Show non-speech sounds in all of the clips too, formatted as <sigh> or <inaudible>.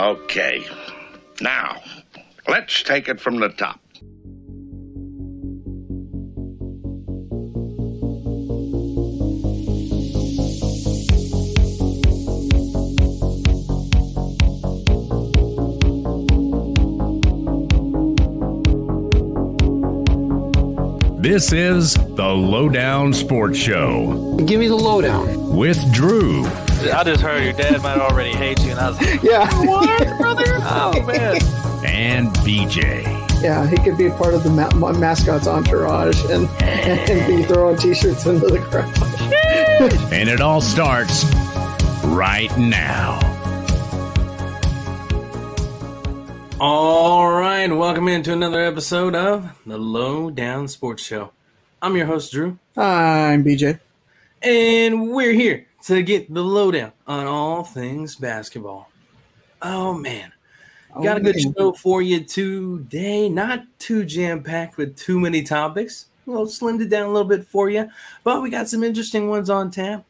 Okay. Now, let's take it from the top. This is the Lowdown Sports Show Give me the lowdown. with Drew I just heard your dad might already hate you, and I was like, Yeah. "What, brother? Oh <laughs> man!" and BJ. Yeah, he could be a part of the ma- ma- mascot's entourage and, and be throwing t-shirts into the crowd. And it all starts right now. All right, welcome into another episode of the Low Down Sports Show. I'm your host, Drew, I'm BJ. and we're here to get the lowdown on all things basketball. Oh man, oh, got a good show for you today. Not too jam packed with too many topics. Well, slimmed it down a little bit for you, but we got some interesting ones on tap.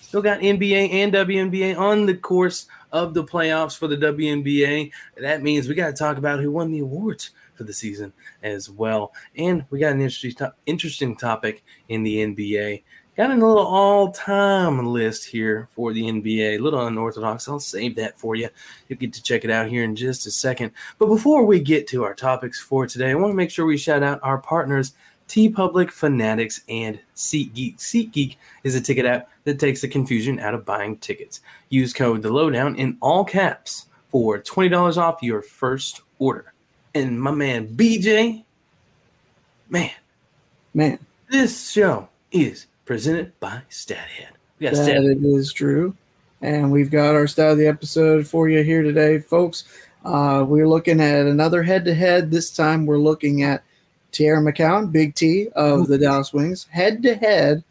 Still got NBA and WNBA on the course of the playoffs for the WNBA. That means we got to talk about who won the awards for the season as well. And we got an interesting, interesting topic in the NBA. Got a little all-time list here for the NBA. A little unorthodox. I'll save that for you. You'll get to check it out here in just a second. But before we get to our topics for today, I want to make sure we shout out our partners, TeePublic, Fanatics, and SeatGeek. SeatGeek is a ticket app that takes the confusion out of buying tickets. Use code the lowdown in all caps for $20 off your first order. And my man BJ, man, Man, this show is presented by StatHead. We got that Stat it is true. And we've got our stat of the episode for you here today, folks. Uh, we're looking at another head-to-head. This time we're looking at Teaira McCowan, Big T of the Dallas Wings, head-to-head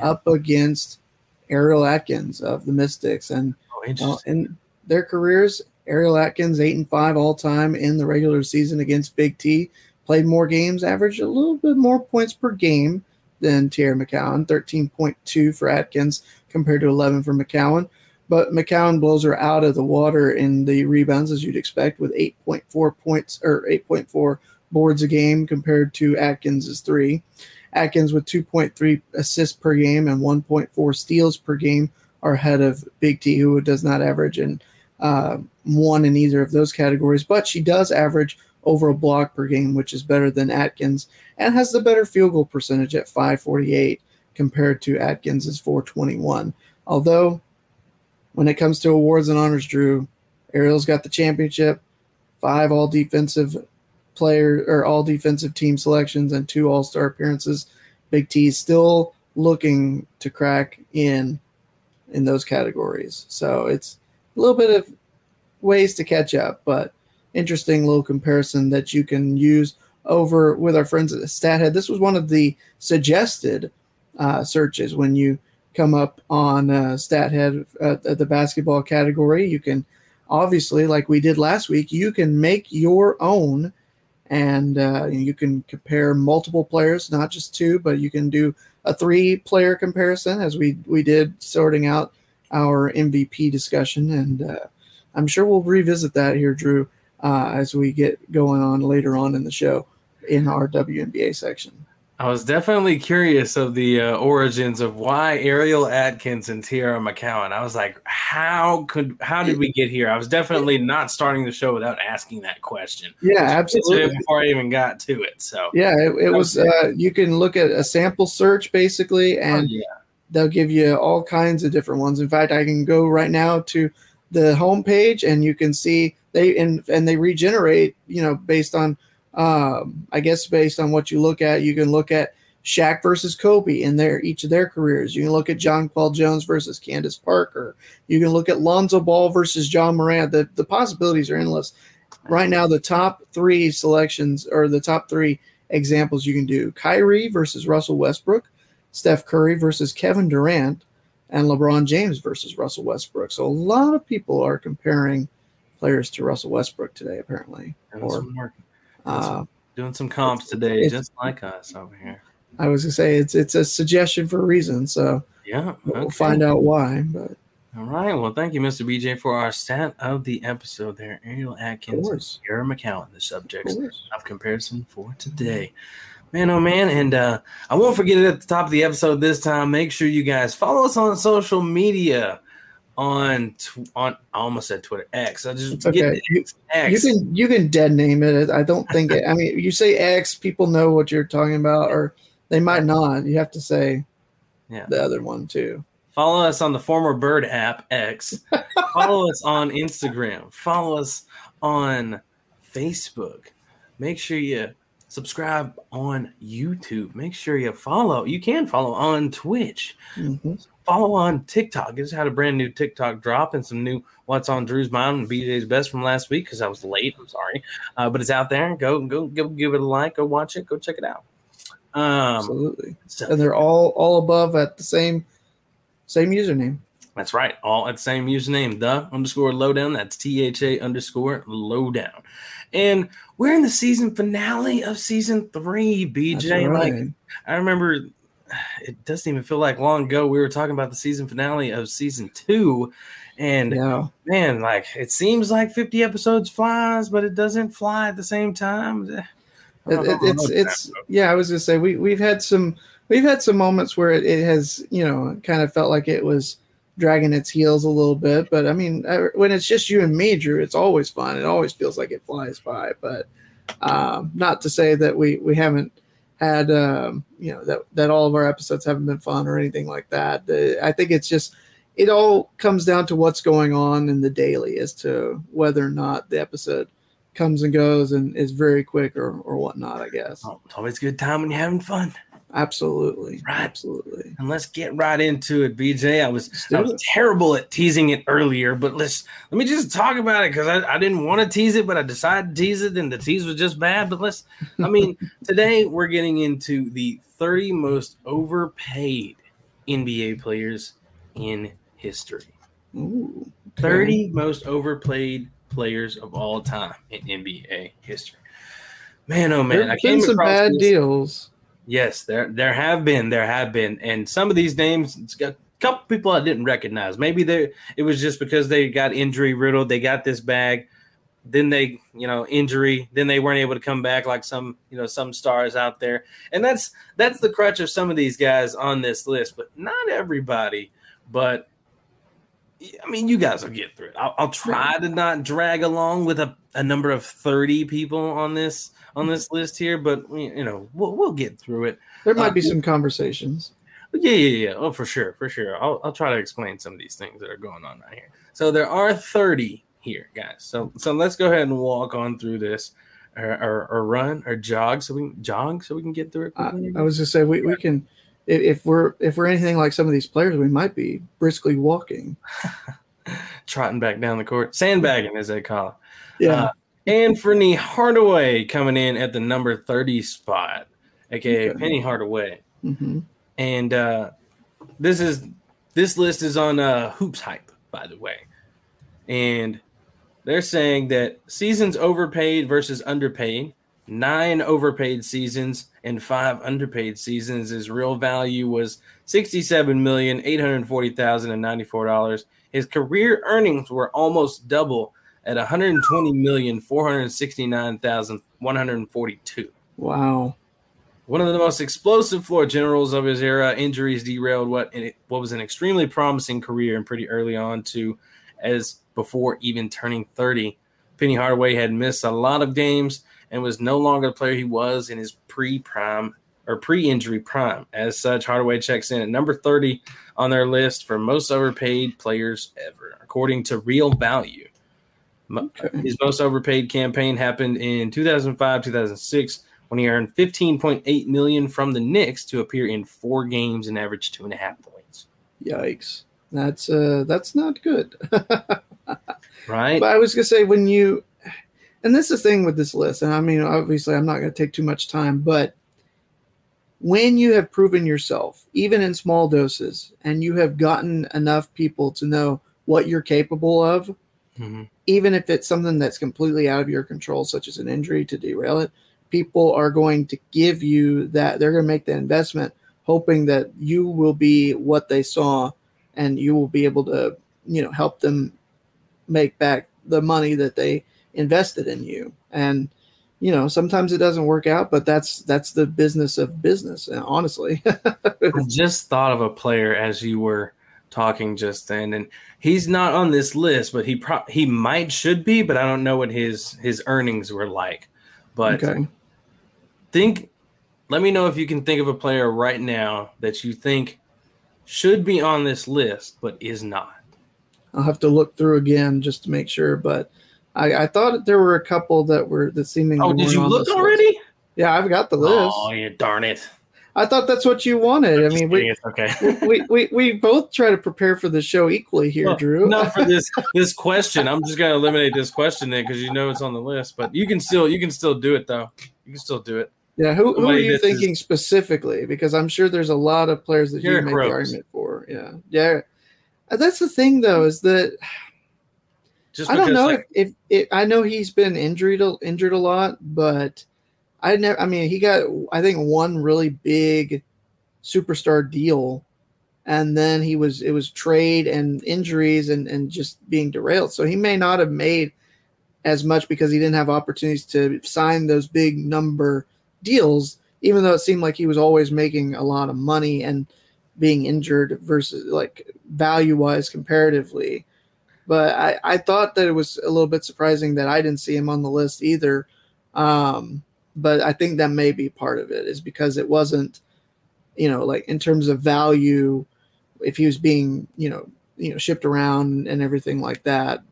up against Ariel Atkins of the Mystics. And oh, interesting. in their careers, Ariel Atkins eight and five all time in the regular season against Big T. Played more games, averaged a little bit more points per game than Teaira McCowan, thirteen point two for Atkins compared to eleven for McCowan. But McCowan blows her out of the water in the rebounds, as you'd expect, with eight point four points or eight point four boards a game compared to Atkins's three. Atkins with 2.3 assists per game and 1.4 steals per game are ahead of Big T, who does not average in uh, one in either of those categories, but she does average over a block per game, which is better than Atkins, and has the better field goal percentage at 548 compared to Atkins' 421. Although, when it comes to awards and honors, Drew, Ariel's got the championship, five all defensive player or all defensive team selections, and two all star appearances. Big T is still looking to crack in in those categories. So it's a little bit of ways to catch up, but interesting little comparison that you can use over with our friends at StatHead. This was one of the suggested uh, searches when you come up on uh, StatHead at, at the basketball category. You can obviously, like we did last week, you can make your own and uh, you can compare multiple players, not just two, but you can do a three-player comparison, as we we did sorting out our MVP discussion, and uh, I'm sure we'll revisit that here, Drew, uh, as we get going on later on in the show in our WNBA section. I was definitely curious of the uh, origins of why Ariel Atkins and Teaira McCowan. I was like, how could how did we get here? I was definitely not starting the show without asking that question. Yeah, absolutely. Before I even got to it, so Yeah, it, it was. Uh, you can look at a sample search basically, Oh, and yeah. they'll give you all kinds of different ones. In fact, I can go right now to the homepage, and you can see they and and they regenerate. You know, based on, um, I guess, based on what you look at, you can look at Shaq versus Kobe in their each of their careers. You can look at John Paul Jones versus Candace Parker. You can look at Lonzo Ball versus Ja Morant. The the possibilities are endless. Right now, the top three selections or the top three examples you can do: Kyrie versus Russell Westbrook, Steph Curry versus Kevin Durant, and LeBron James versus Russell Westbrook. So a lot of people are comparing players to Russell Westbrook today, apparently. Doing Or some work, uh, doing some comps today, just like us over here. I was gonna say it's it's a suggestion for a reason, so Yeah, we'll find out why. But All right. Well, thank you, Mr. BJ, for our stat of the episode there. Ariel Atkins. Sarah McCowan, the subjects Of of comparison for today. Man, oh man. And uh, I won't forget it at the top of the episode this time. Make sure you guys follow us on social media on, tw- on I almost said Twitter, X. I just It's okay. You, X. you can you can dead name it. I don't think it. I mean, you say X, people know what you're talking about, or they might not. You have to say Yeah. the other one too. Follow us on the former Bird app, X. <laughs> Follow us on Instagram. Follow us on Facebook. Make sure you subscribe on YouTube. Make sure you follow. You can follow on Twitch. Mhm. Follow on TikTok. I just had a brand new TikTok drop and some new What's on Drew's Mind and BJ's Best from last week because I was late. I'm sorry. Uh, but it's out there. Go, go, go give it a like. Go watch it. Go check it out. Um, Absolutely, so- and they're all all above at the same same username. That's right. All at the same username, the underscore lowdown. That's T H A underscore lowdown. And we're in the season finale of season three, BJ. Like. I remember it doesn't even feel like long ago we were talking about the season finale of season two. And yeah, man, like it seems like 50 episodes flies, but it doesn't fly at the same time. <sighs> It- it- it's it's that, yeah. I was gonna say we we've had some we've had some moments where it, it has you know kind of felt like it was dragging its heels a little bit, but I mean I, when it's just you and me, Drew, it's always fun. It always feels like it flies by. But um, not to say that we we haven't had um, you know that that all of our episodes haven't been fun or anything like that. The, I think it's just it all comes down to what's going on in the daily as to whether or not the episode comes and goes and is very quick or, or whatnot, I guess. Oh, it's always a good time when you're having fun. Absolutely. Right. Absolutely. And let's get right into it, BJ. I was I was terrible at teasing it earlier, but let's let me just talk about it because I, I didn't want to tease it, but I decided to tease it, and the tease was just bad. But let's, I mean, <laughs> today we're getting into the 30 most overpaid NBA players in history. Ooh, okay. 30 most overpaid players of all time in NBA history. Man, oh man, There I came been some bad this- deals. Yes, there there have been, there have been, and some of these names, it's got a couple people I didn't recognize. Maybe they it was just because they got injury riddled, they got this bag, then they you know injury, then they weren't able to come back like some you know some stars out there, and that's that's the crutch of some of these guys on this list, but not everybody. But I mean, you guys will get through it. I'll, I'll try to not drag along with a, a number of thirty people on this on this list here, but you know we'll we'll get through it. There might Uh, be some conversations. Yeah, yeah, yeah. Oh, for sure, for sure. I'll I'll try to explain some of these things that are going on right here. So there are thirty here, guys. So so let's go ahead and walk on through this, or or, or run or jog so we can jog so we can get through it. I. I was just say we, we can if, if we're if we're anything like some of these players, we might be briskly walking. <laughs> trotting back down the court, sandbagging as they call it. Yeah. Uh, Anthony Hardaway coming in at the number 30 spot, aka Okay. Penny Hardaway. hmm And uh, this is this list is on uh, HoopsHype, by the way. And they're saying that seasons overpaid versus underpaid, nine overpaid seasons and five underpaid seasons. His real value was sixty-seven million eight hundred forty thousand and ninety-four dollars. His career earnings were almost double at one hundred twenty million four hundred sixty-nine thousand one hundred forty-two. Wow. One of the most explosive floor generals of his era. Injuries derailed what what was an extremely promising career and pretty early on too, as before even turning 30. Penny Hardaway had missed a lot of games and was no longer the player he was in his pre-prime or pre-injury prime. As such, Hardaway checks in at number 30 on their list for most overpaid players ever, according to Real Value. Okay. His most overpaid campaign happened in 2005, 2006 when he earned 15.8 million from the Knicks to appear in four games and average two and a half points. Yikes. That's uh that's not good. <laughs> Right? But I was gonna say when you, and this is the thing with this list, and I mean obviously I'm not gonna take too much time, but when you have proven yourself, even in small doses, and you have gotten enough people to know what you're capable of, Mhm. even if it's something that's completely out of your control, such as an injury to derail it, people are going to give you that. They're going to make the investment, hoping that you will be what they saw, and you will be able to you know help them make back the money that they invested in you. And you know sometimes it doesn't work out but that's that's the business of business uh, honestly. <laughs> I just thought of a player as you were talking just then and he's not on this list but he pro- he might should be but i don't know what his his earnings were like. But okay. think let me know if you can think of a player right now that you think should be on this list but is not. I'll have to look through again just to make sure but I, I thought there were a couple that were that seeming. Oh, did you look already? List. Yeah, I've got the list. Oh, you darn it! I thought that's what you wanted. I mean, we, okay. we, we we both try to prepare for the show equally here, well, Drew. Not for this <laughs> this question. I'm just gonna eliminate this question then because you know it's on the list. But you can still you can still do it though. You can still do it. Yeah, who, who are you thinking is, specifically? Because I'm sure there's a lot of players that you make the argument for. Yeah, yeah. That's the thing though, is that just I don't know like, if, if it, I know he's been injured injured a lot, but I never. I mean, he got I think one really big superstar deal, and then he was it was trade and injuries and and just being derailed. So he may not have made as much because he didn't have opportunities to sign those big number deals, even though it seemed like he was always making a lot of money and being injured versus like value wise comparatively. But I, I thought that it was a little bit surprising that I didn't see him on the list either. Um, but I think that may be part of it is because it wasn't, you know, like in terms of value, if he was being, you know, you know, shipped around and everything like that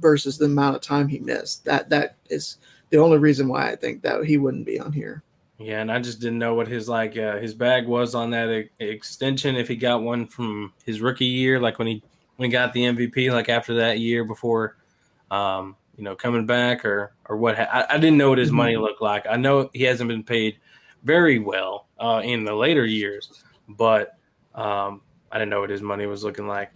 versus the amount of time he missed. That that is the only reason why I think that he wouldn't be on here. Yeah, and I just didn't know what his like uh, his bag was on that e- extension if he got one from his rookie year, like when he he got the MVP, like after that year before, um, you know, coming back or or what? Ha- I, I, didn't know what his money mm-hmm. looked like. I know he hasn't been paid very well uh, in the later years, but um, I didn't know what his money was looking like.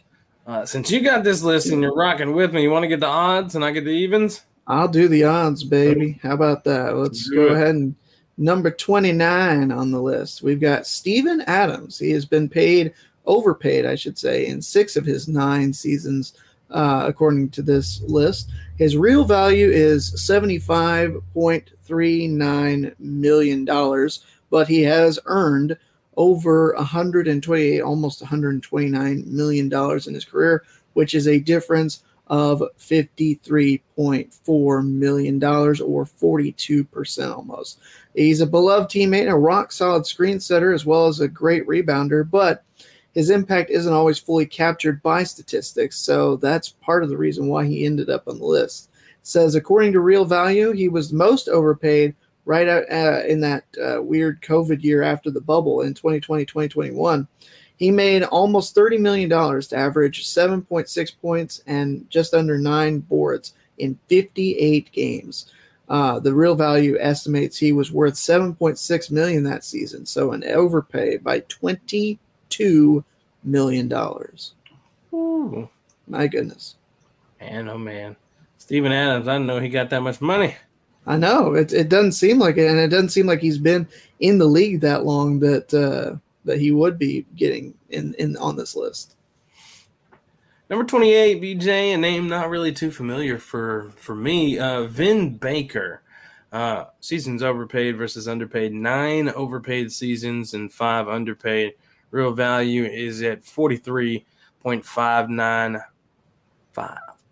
Uh, since you got this list and you're rocking with me, you want to get the odds and I get the evens? I'll do the odds, baby. How about that? Let's go ahead and number 29 on the list. We've got Steven Adams. He has been paid overpaid, I should say, in six of his nine seasons, uh, according to this list. His real value is $75.39 million, but he has earned over 128, almost 129 million dollars in his career, which is a difference of 53.4 million dollars or 42% almost. He's a beloved teammate a rock solid screen setter as well as a great rebounder, but his impact isn't always fully captured by statistics, so that's part of the reason why he ended up on the list. It says according to Real Value, he was most overpaid right out, uh, in that uh, weird COVID year after the bubble in 2020 2021. He made almost $30 million to average 7.6 points and just under nine boards in 58 games. Uh, the real value estimates he was worth 7.6 million that season, so an overpay by 20 two million dollars. My goodness. Man, oh man. Steven Adams, I didn't know he got that much money. I know. It it doesn't seem like it, and it doesn't seem like he's been in the league that long that uh, that he would be getting in, in on this list. Number 28, BJ, a name not really too familiar for for me. Uh, Vin Baker. Uh, seasons overpaid versus underpaid. Nine overpaid seasons and five underpaid. Real value is at 43.595.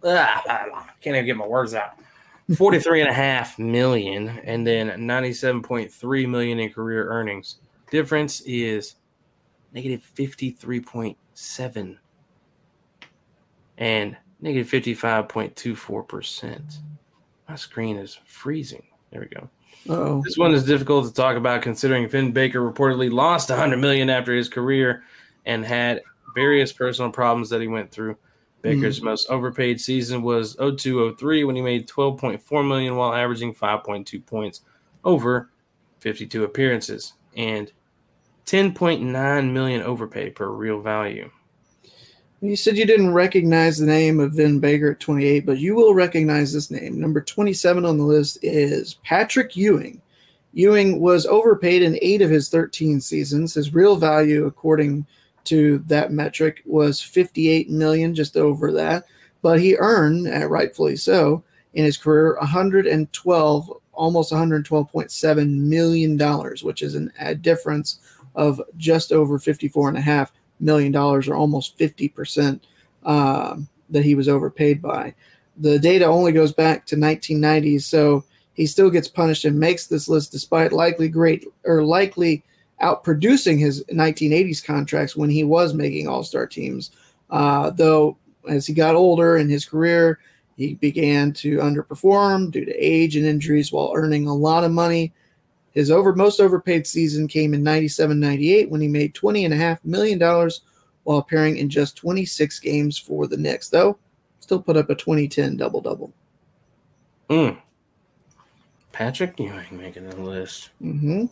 Ah, can't even get my words out. <laughs> 43 and a half million and then 97.3 million in career earnings. Difference is negative 53.7 and negative 55.24%. My screen is freezing. There we go. Uh-oh. This one is difficult to talk about considering Vin Baker reportedly lost 100 million after his career and had various personal problems that he went through. Baker's mm. most overpaid season was 0203 when he made 12.4 million while averaging 5.2 points over 52 appearances and 10.9 million overpay per real value. You said you didn't recognize the name of Vin Baker at 28, but you will recognize this name. Number 27 on the list is Patrick Ewing. Ewing was overpaid in eight of his 13 seasons. His real value, according to that metric was 58 million, just over that. But he earned, rightfully so, in his career 112, almost 112.7 million dollars, which is an, a difference of just over 54 and a half million dollars, or almost 50 percent um, that he was overpaid by. The data only goes back to 1990s, so he still gets punished and makes this list despite likely great or likely outproducing his 1980s contracts when he was making All Star teams. Uh, though as he got older in his career, he began to underperform due to age and injuries while earning a lot of money. His over most overpaid season came in 97-98 when he made 20 and a half million dollars while appearing in just 26 games for the Knicks, though still put up a 2010 double double. Mm. Patrick Ewing making the list. Mm-hmm.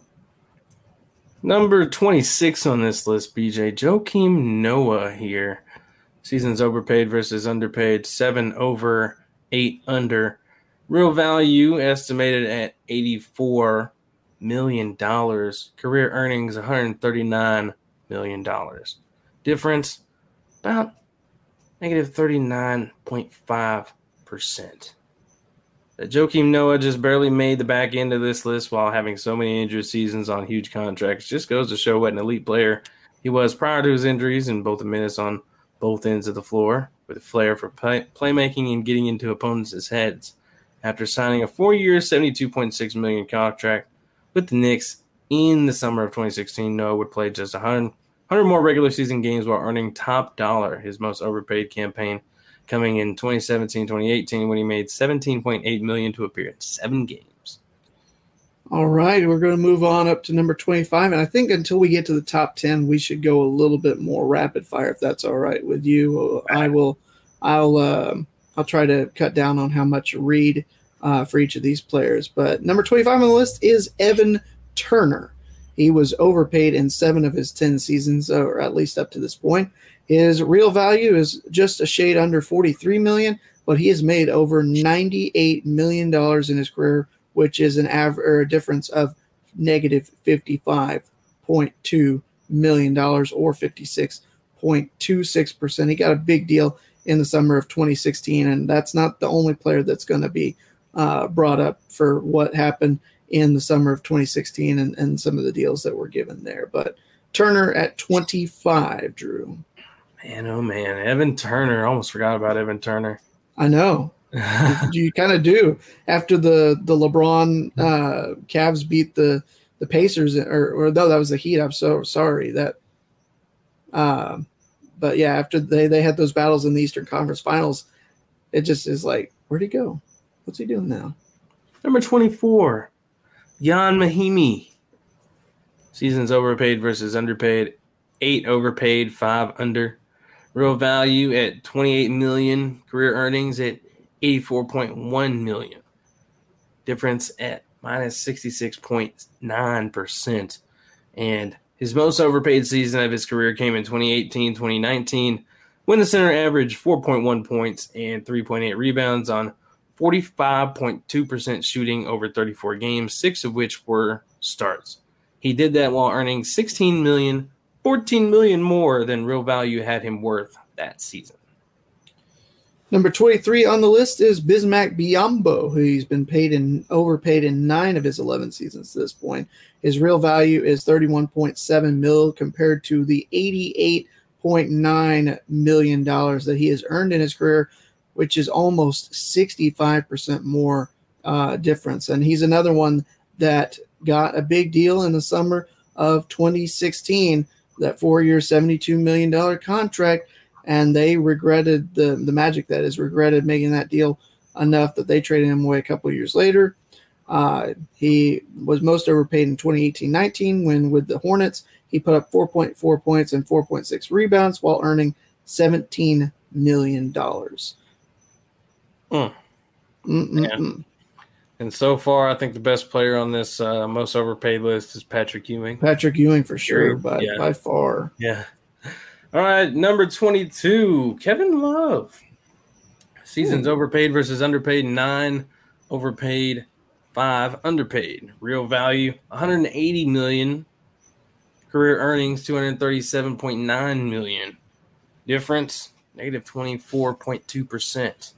Number 26 on this list, BJ. Joakim Noah here. Seasons overpaid versus underpaid. Seven over, eight under. Real value estimated at $84 million. dollars. Career earnings $139 million. Difference about 39.5%. That Joakim Noah just barely made the back end of this list while having so many injured seasons on huge contracts. Just goes to show what an elite player he was prior to his injuries and both the minutes on both ends of the floor with a flair for play- playmaking and getting into opponents' heads. After signing a four-year, 72.6 million contract with the Knicks in the summer of 2016, Noah would play just 100, 100 more regular season games while earning top dollar, his most overpaid campaign – coming in 2017 2018 when he made 17.8 million to appear in seven games. All right we're going to move on up to number 25 and i think until we get to the top 10 we should go a little bit more rapid fire if that's all right with you. I will i'll uh, i'll try to cut down on how much read uh, for each of these players. But number 25 on the list is evan turner. He was overpaid in seven of his 10 seasons or at least up to this point. His real value is just a shade under 43 million, but he has made over 98 million dollars in his career, which is an average a difference of negative 55.2 million dollars or 56.26 percent. He got a big deal in the summer of 2016, and that's not the only player that's going to be uh, brought up for what happened in the summer of 2016 and, and some of the deals that were given there. But Turner at 25, Drew. Man, oh man, Evan Turner. Almost forgot about Evan Turner. I know. <laughs> you, you kind of do after the the LeBron uh, Cavs beat the the Pacers, or or no, that was the Heat. I'm so sorry that. Uh, but yeah, after they they had those battles in the Eastern Conference Finals, it just is like, where'd he go? What's he doing now? Number twenty four, Ian Mahinmi. Seasons overpaid versus underpaid. Eight overpaid, five under. Real value at 28 million, career earnings at 84.1 million. Difference at minus 66.9%. And his most overpaid season of his career came in 2018 2019 when the center averaged 4.1 points and 3.8 rebounds on 45.2% shooting over 34 games, six of which were starts. He did that while earning 16 million 14 million more than real value had him worth that season. Number 23 on the list is Bismack Biyombo, who he's been paid and overpaid in nine of his 11 seasons to this point. His real value is 31.7 mil compared to the 88.9 million dollars that he has earned in his career, which is almost 65% more uh, difference. And he's another one that got a big deal in the summer of 2016 that four year, $72 million contract. And they regretted the, the Magic that is regretted making that deal enough that they traded him away a couple years later. Uh, he was most overpaid in 2018 19 when with the Hornets, he put up 4.4 points and 4.6 rebounds while earning $17 million. Mm. And so far, I think the best player on this uh, most overpaid list is Patrick Ewing. Patrick Ewing for sure, by, yeah. by far. Yeah. All right, number 22, Kevin Love. Seasons Ooh. overpaid versus underpaid, nine, overpaid, five, underpaid. Real value, 180 million. Career earnings 237.9 million. Difference negative 24.2%.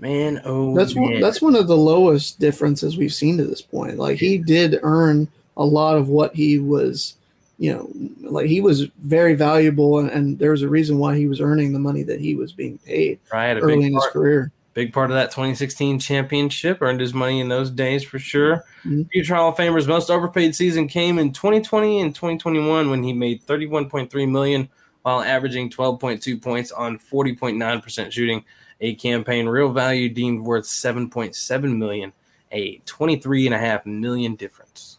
Man, oh That's man. one, that's one of the lowest differences we've seen to this point. Like he did earn a lot of what he was, you know, like he was very valuable, and, and there was a reason why he was earning the money that he was being paid right. Early big in his part, career. big part of that 2016 championship earned his money in those days for sure. Mhm. Future Hall of Famer's most overpaid season came in 2020 and 2021 when he made 31.3 million while averaging 12.2 points on 40.9% shooting. A campaign real value deemed worth 7.7 million, a 23.5 million difference.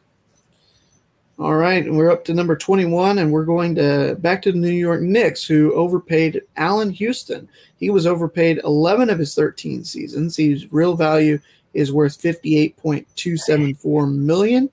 All right, and we're up to number 21, and we're going to back to the New York Knicks, who overpaid Allan Houston. He was overpaid 11 of his 13 seasons. His real value is worth 58.274 million,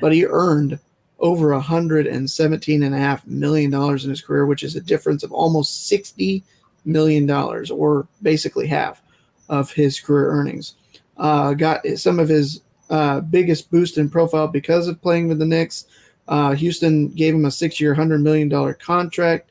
but he earned over 117 and a half million dollars in his career, which is a difference of almost 60 million dollars, or basically half of his career earnings. Uh, got some of his uh, biggest boost in profile because of playing with the Knicks. Uh, Houston gave him a six-year, hundred million dollar contract.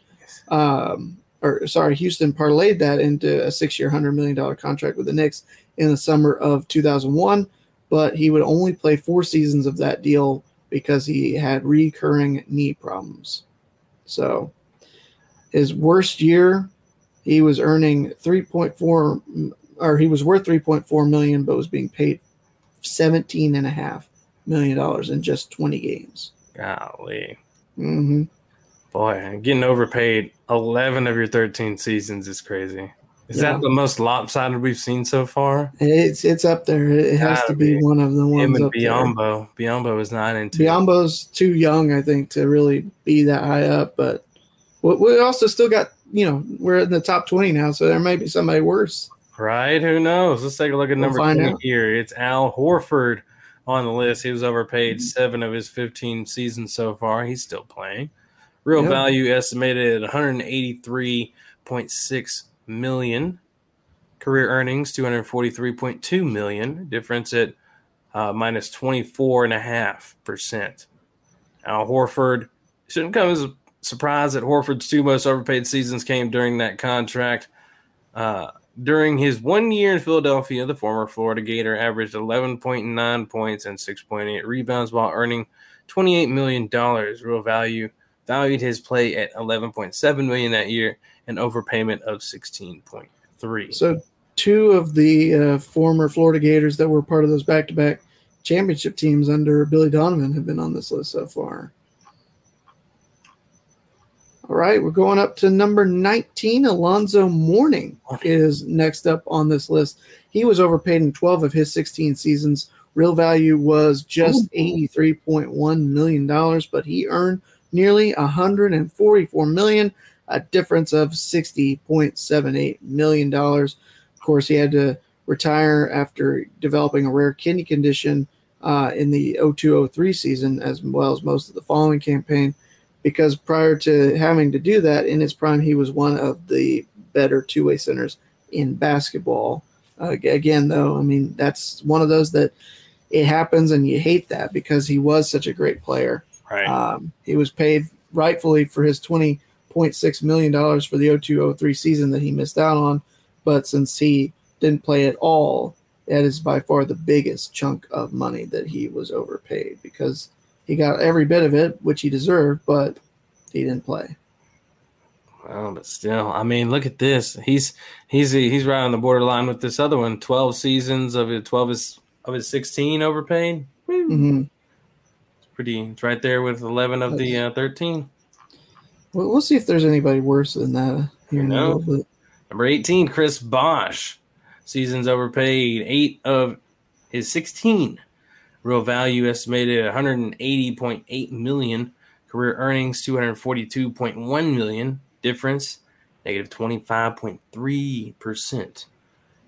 Um, or sorry, Houston parlayed that into a six-year, hundred million dollar contract with the Knicks in the summer of 2001. But he would only play four seasons of that deal because he had recurring knee problems. So his worst year, he was earning 3.4 or he was worth 3.4 million but was being paid 17 and a half million dollars in just 20 games. Golly. hmm Boy, getting overpaid 11 of your 13 seasons is crazy. Is Yeah. that the most lopsided we've seen so far? It's it's up there. It has Gotta to be, be. one of the Him ones and up there. Biyombo. Biyombo is not into Biyombo's too young, I think, to really be that high up. But we also still got, you know, we're in the top 20 now, so there might be somebody worse. Right? Who knows? Let's take a look at We'll number find 20 out. here. It's Al Horford on the list. He was overpaid seven of his 15 seasons so far. He's still playing. Real Yep. value estimated at 183.6 million. Career earnings 243.2 million. Difference at uh, minus 24.5%. Al Horford shouldn't come as a surprise that Horford's two most overpaid seasons came during that contract. Uh, during his one year in Philadelphia, the former Florida Gator averaged 11.9 points and 6.8 rebounds while earning $28 million. Real value valued his play at 11.7 million that year, an overpayment of 16.3. So two of the uh, former Florida Gators that were part of those back-to-back championship teams under Billy Donovan have been on this list so far. All right, we're going up to number 19. Alonzo Mourning is next up on this list. He was overpaid in 12 of his 16 seasons. Real value was just $83.1 million, but he earned nearly 144 million, a difference of $60.78 million. Of course, he had to retire after developing a rare kidney condition uh, in the 0203 season, as well as most of the following campaign because prior to having to do that in his prime, he was one of the better two way centers in basketball. Uh, again, though, I mean, that's one of those that it happens and you hate that because he was such a great player. right. Um, he was paid rightfully for his $20.6 million for the 0203 season that he missed out on. But since he didn't play at all, that is by far the biggest chunk of money that he was overpaid because he got every bit of it, which he deserved, but he didn't play. Well, but still, I mean, look at this. He's he's he's right on the borderline with this other one. Twelve seasons of his Twelve is of his sixteen overpaid. Woo. hmm It's pretty. It's right there with eleven of the uh, thirteen. Well, we'll see if there's anybody worse than that here in a No. little bit. Number eighteen, Chris Bosh. Seasons overpaid. Eight of his sixteen. Real value estimated at 180.8 million. Career earnings 242.1 million. Difference negative 25.3 percent.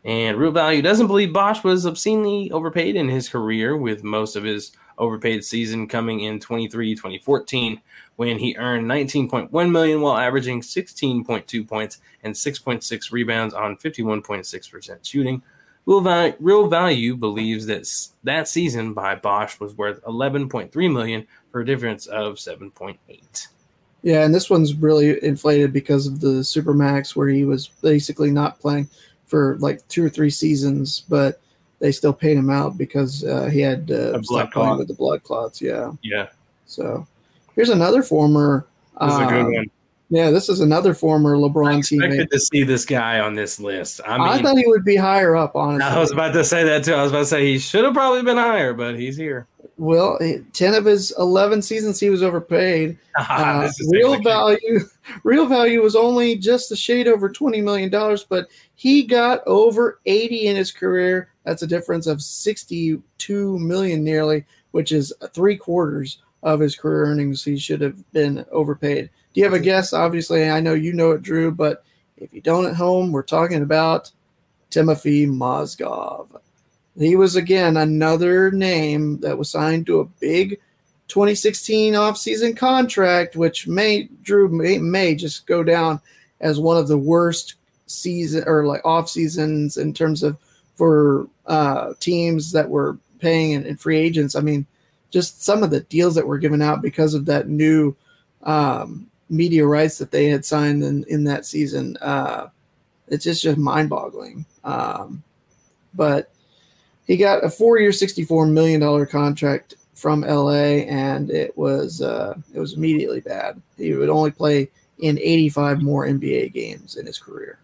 And Real Value doesn't believe Bosh was obscenely overpaid in his career, with most of his overpaid season coming in 23 2014 when he earned 19.1 million while averaging 16.2 points and 6.6 rebounds on 51.6% shooting Real value, Real value believes that s- that season by Bosh was worth 11.3 million for a difference of 7.8. Yeah, and this one's really inflated because of the Supermax, where he was basically not playing for like two or three seasons, but they still paid him out because uh, he had uh, blood stopped playing with the blood clots. Yeah. Yeah, So here's another former. this is a good uh, one. Yeah, this is another former LeBron I expected teammate. to see this guy on this list. I mean, I, thought he would be higher up, honestly. I was about to say that too. I was about to say he should have probably been higher, but he's here. well, eh, ten of his eleven seasons he was overpaid. <laughs> Uh, real value, <laughs> real value was only just a shade over twenty million dollars, but he got over eighty in his career. That's a difference of sixty-two million, nearly, which is three quarters of his career earnings. He should have been overpaid. Do you have a guess? Obviously, I know you know it, Drew, but if you don't at home, we're talking about Timothy Mozgov. He was again another name that was signed to a big 2016 offseason contract, which may Drew may, may just go down as one of the worst season or like off seasons in terms of for uh, teams that were paying and, and free agents. I mean, just some of the deals that were given out because of that new um, media rights that they had signed in, in that season. Uh, it's just just mind boggling. Um, but he got a four-year, sixty-four million dollar contract from LA, and it was uh, it was immediately bad. He would only play in eighty-five more NBA games in his career.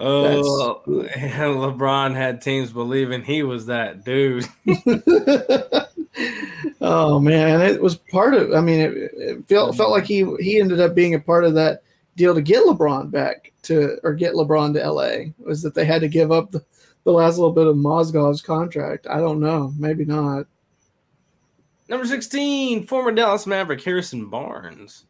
Oh, LeBron had teams believing he was that dude. <laughs> <laughs> oh man, it was part of. I mean, it, it felt felt like he he ended up being a part of that deal to get LeBron back to or get LeBron to LA. Was that they had to give up the, the last little bit of Mozgov's contract? I don't know, maybe not. Number 16, former Dallas Maverick Harrison Barnes.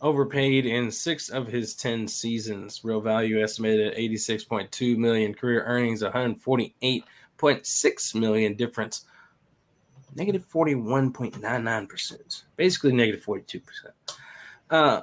Overpaid in six of his 10 seasons. Real value estimated at 86.2 million. Career earnings 148.6 million. Difference negative 41.99%. Basically negative 42%. Uh,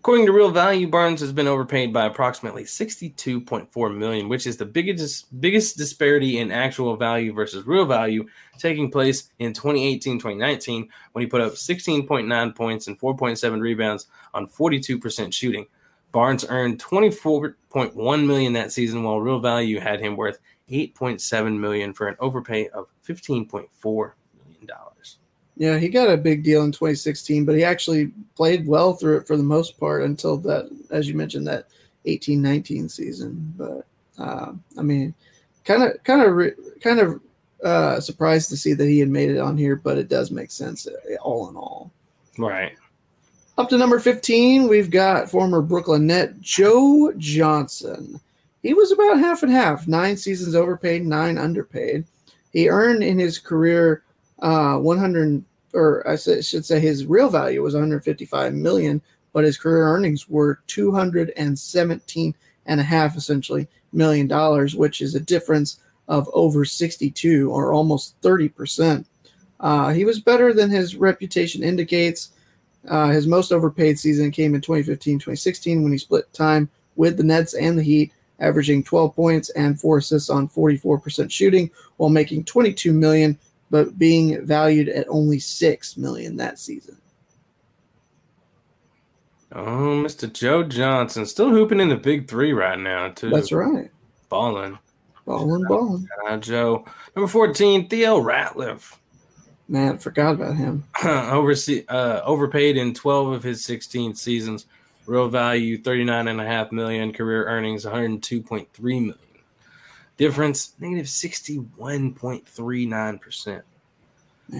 according to Real Value, Barnes has been overpaid by approximately 62.4 million, which is the biggest biggest disparity in actual value versus real value taking place in 2018-2019 when he put up 16.9 points and 4.7 rebounds on 42% shooting. Barnes earned 24.1 million that season while real value had him worth 8.7 million for an overpay of 15.4 Yeah, he got a big deal in 2016, but he actually played well through it for the most part until that, as you mentioned, that 18-19 season. But uh, I mean, kind of, kind of, kind of uh, surprised to see that he had made it on here, but it does make sense uh, all in all. Right. Up to number 15, we've got former Brooklyn net Joe Johnson. He was about half and half, nine seasons overpaid, nine underpaid. He earned in his career uh, 100, or I should say his real value was 155 million, but his career earnings were 217 and a half essentially million dollars, which is a difference of over 62 or almost 30 percent. Uh, he was better than his reputation indicates. Uh, his most overpaid season came in 2015 2016 when he split time with the Nets and the Heat, averaging 12 points and four assists on 44% shooting while making 22 million, but being valued at only 6 million that season. Oh, Mr. Joe Johnson still hooping in the big three right now, too. That's right. Balling. Ballin', ballin'. Uh, Joe. Number 14, Theo Ratliff. Man, forgot about him. <clears throat> Oversee, uh, overpaid in 12 of his 16 seasons. Real value 39.5 million. Career earnings 102.3 million. Difference negative 61.39%.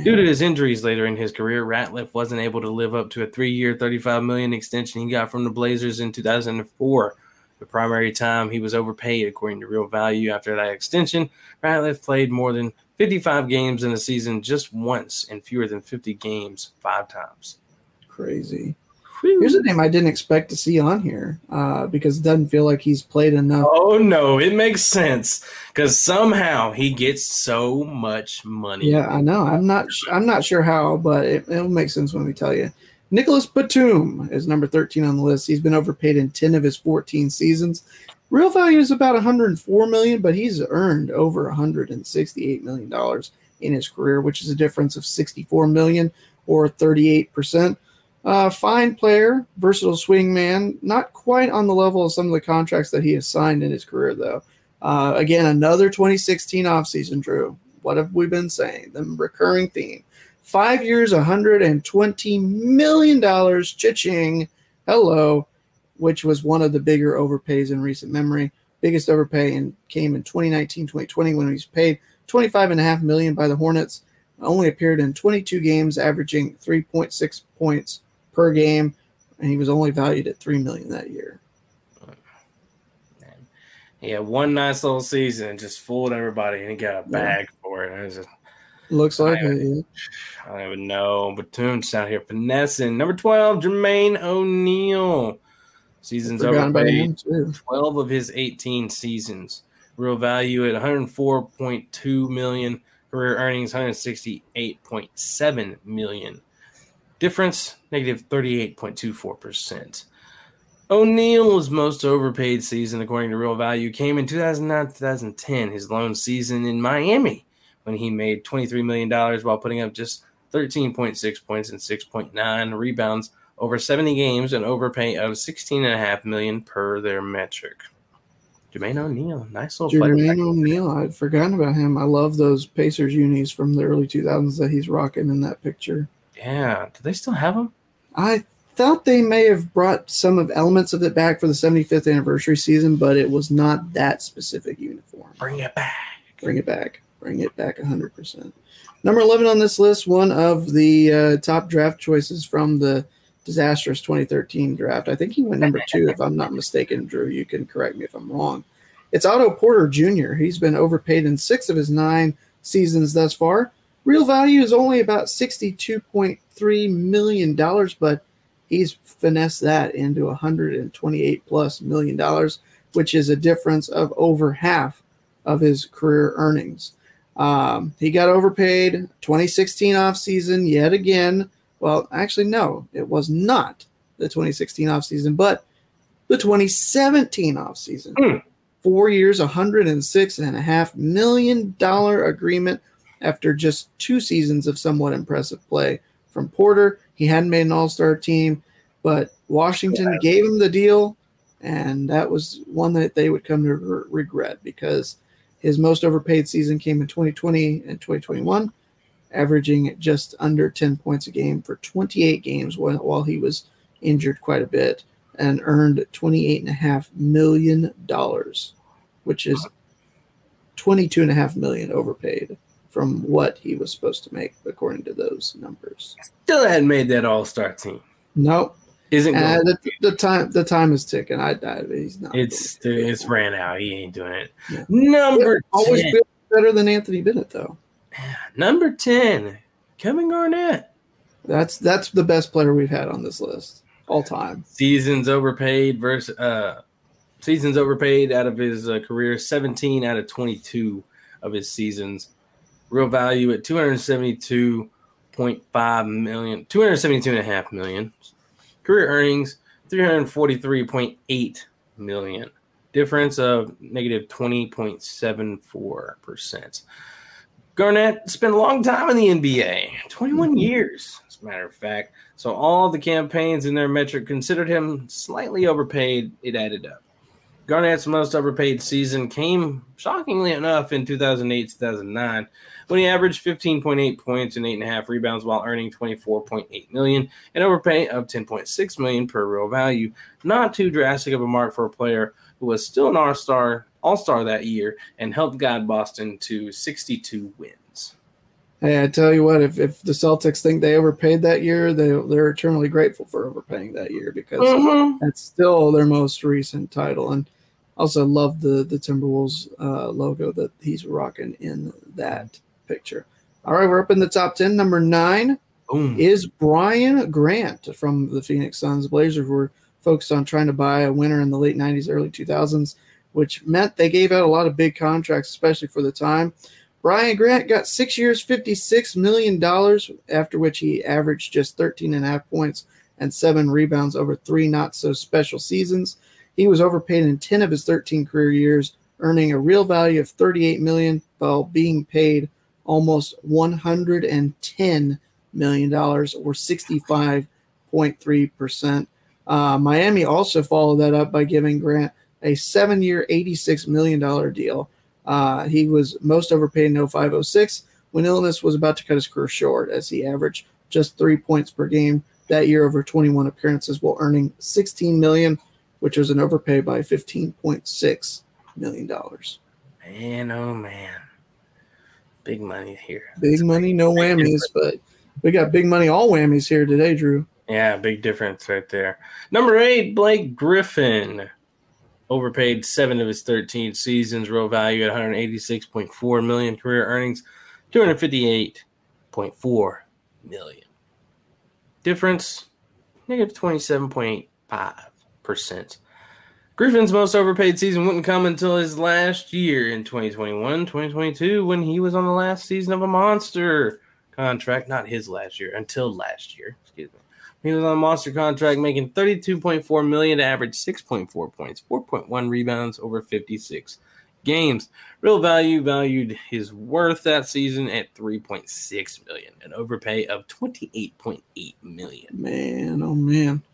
Due to his injuries later in his career, Ratliff wasn't able to live up to a three-year, 35 million extension he got from the Blazers in 2004. The primary time he was overpaid, according to Real Value. After that extension, Ratliff played more than 55 games in a season just once and fewer than 50 games five times. Crazy. Here's a name I didn't expect to see on here uh, because it doesn't feel like he's played enough. Oh no, it makes sense because somehow he gets so much money. Yeah, I know. I'm not. sh- I'm not sure how, but it, it'll make sense when we tell you. Nicolas Batum is number 13 on the list. He's been overpaid in 10 of his 14 seasons. Real value is about 104 million, but he's earned over 168 million dollars in his career, which is a difference of 64 million or 38 percent. Uh, fine player, versatile swing man, not quite on the level of some of the contracts that he has signed in his career, though. Uh, again, another 2016 offseason, Drew. What have we been saying? The recurring theme. Five years, $120 million, cha-ching, hello, which was one of the bigger overpays in recent memory. Biggest overpay and came in 2019, 2020 when he was paid 25.5 million by the Hornets. Only appeared in 22 games, averaging 3.6 points per game, and he was only valued at 3 million that year. Yeah, one nice little season, just fooled everybody, and he got a bag yeah. for it. it just, Looks like it. Yeah. I don't even know. Batum's out here finessing. Number 12, Jermaine O'Neal. Seasons over. 12 of his 18 seasons. Real value at 104.2 million. Career earnings 168.7 million. Difference negative 38.24%. O'Neal's most overpaid season, according to Real Value, came in 2009 2010, his lone season in Miami, when he made $23 million while putting up just 13.6 points and 6.9 rebounds over 70 games, an overpay of 16.5 million per their metric. Jermaine O'Neal, nice little Jermaine player. Jermaine O'Neal, I'd forgotten about him. I love those Pacers unis from the early 2000s that he's rocking in that picture. Yeah, do they still have them? I thought they may have brought some of elements of it back for the 75th anniversary season, but it was not that specific uniform. Bring it back. Bring it back. Bring it back 100%. Number 11 on this list, one of the uh, top draft choices from the disastrous 2013 draft. I think he went number two, if I'm not mistaken. Drew, you can correct me if I'm wrong. It's Otto Porter Jr. He's been overpaid in six of his nine seasons thus far. Real value is only about $62.3 million, but he's finessed that into 128 plus million dollars, which is a difference of over half of his career earnings. Um, he got overpaid 2016 offseason yet again. Well, actually, no, it was not the 2016 offseason, but the 2017 offseason. Mm. Four years, $106.5 million agreement after just two seasons of somewhat impressive play from Porter. He hadn't made an all star team, but Washington yeah. gave him the deal, and that was one that they would come to re- regret because his most overpaid season came in 2020 and 2021, averaging just under 10 points a game for 28 games while, while he was injured quite a bit and earned $28.5 million, which is 22.5 million overpaid from what he was supposed to make according to those numbers. Still hadn't made that All Star team. Nope. Isn't uh, the, the, time the time is ticking. I, I he's not. It's it's ran out. He ain't doing it. Yeah. Number always better than Anthony Bennett though. <sighs> Number ten, Kevin Garnett. That's that's the best player we've had on this list all time. Seasons overpaid versus uh, seasons overpaid out of his uh, career. Seventeen out of twenty-two of his seasons real value at 272.5 million, 272 and a half million. Career earnings 343.8 million. Difference of negative 20.74%. Garnett spent a long time in the NBA, 21 mm-hmm. years, as a matter of fact. So all the campaigns in their metric considered him slightly overpaid. It added up. Garnett's most overpaid season came, shockingly enough, in 2008 2009 when he averaged 15.8 points and 8.5 rebounds while earning 24.8 million, an overpay of 10.6 million per real value. Not too drastic of a mark for a player who was still an all-star, all-star that year and helped guide Boston to 62 wins. Hey, I tell you what, if, if the Celtics think they overpaid that year, they they're eternally grateful for overpaying that year because mm-hmm. that's still their most recent title. And also love the the Timberwolves uh, logo that he's rocking in that picture. All right, we're up in the top 10. Number nine Boom. is Brian Grant from the Phoenix Suns. Blazers were focused on trying to buy a winner in the late 90s, early 2000s, which meant they gave out a lot of big contracts, especially for the time. Brian Grant got six years, $56 million, after which he averaged just 13 and a half points and seven rebounds over three not so special seasons. He was overpaid in 10 of his 13 career years, earning a real value of 38 million while being paid almost 110 million dollars or 65.3 percent. Uh, Miami also followed that up by giving Grant a seven-year, 86 million dollar deal. Uh, he was most overpaid in 0506 when illness was about to cut his career short, as he averaged just three points per game that year over 21 appearances, while earning 16 million, which was an overpay by 15.6 million dollars. Man, oh man, big money here. Big That's money, no whammies, but we got big money, all whammies here today, Drew. Yeah, big difference right there. Number eight, Blake Griffin overpaid seven of his 13 seasons, real value at 186.4 million, career earnings 258.4 million. Difference negative 27.5%. Griffin's most overpaid season wouldn't come until his last year in 2021 2022 when he was on the last season of a monster contract. Not his last year, until last year. Excuse me. He was on a monster contract, making 32.4 million to average 6.4 points, 4.1 rebounds over 56 games. Real value valued his worth that season at 3.6 million, an overpay of 28.8 million. Man, oh man.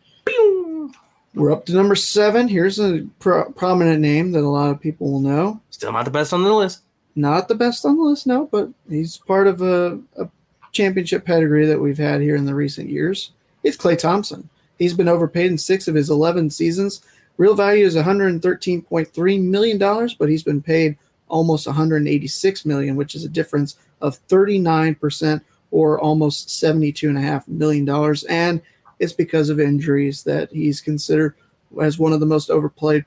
We're up to number seven. Here's a pro- prominent name that a lot of people will know. Still not the best on the list. Not the best on the list, no, but he's part of a, a championship pedigree that we've had here in the recent years. It's Klay Thompson. He's been overpaid in six of his 11 seasons. Real value is 113.3 million dollars, but he's been paid almost 186 million, which is a difference of 39 percent, or almost 72.5 million dollars. And it's because of injuries that he's considered as one of the most overplayed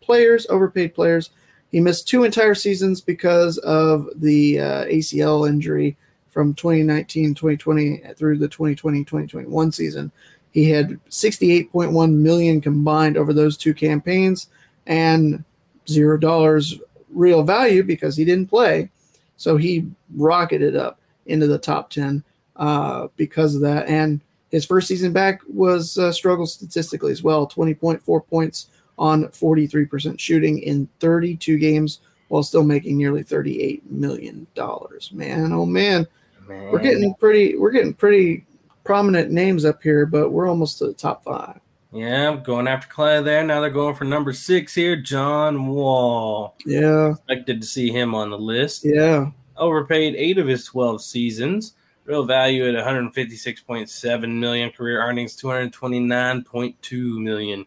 players, overpaid players. He missed two entire seasons because of the uh, ACL injury from 2019 2020 through the 2020 2021 season. He had 68.1 million combined over those two campaigns and zero dollars real value because he didn't play. So he rocketed up into the top 10 uh, because of that. And his first season back was uh, struggle statistically as well 20.4 points on 43% shooting in 32 games while still making nearly 38 million dollars. Man, oh man. man. We're getting pretty we're getting pretty prominent names up here, but we're almost to the top five. Yeah, going after Klay there. Now they're going for number six here, John Wall. Yeah. Expected to see him on the list. Yeah. Overpaid eight of his 12 seasons. Real value at 156.7 million. Career earnings 229.2 million.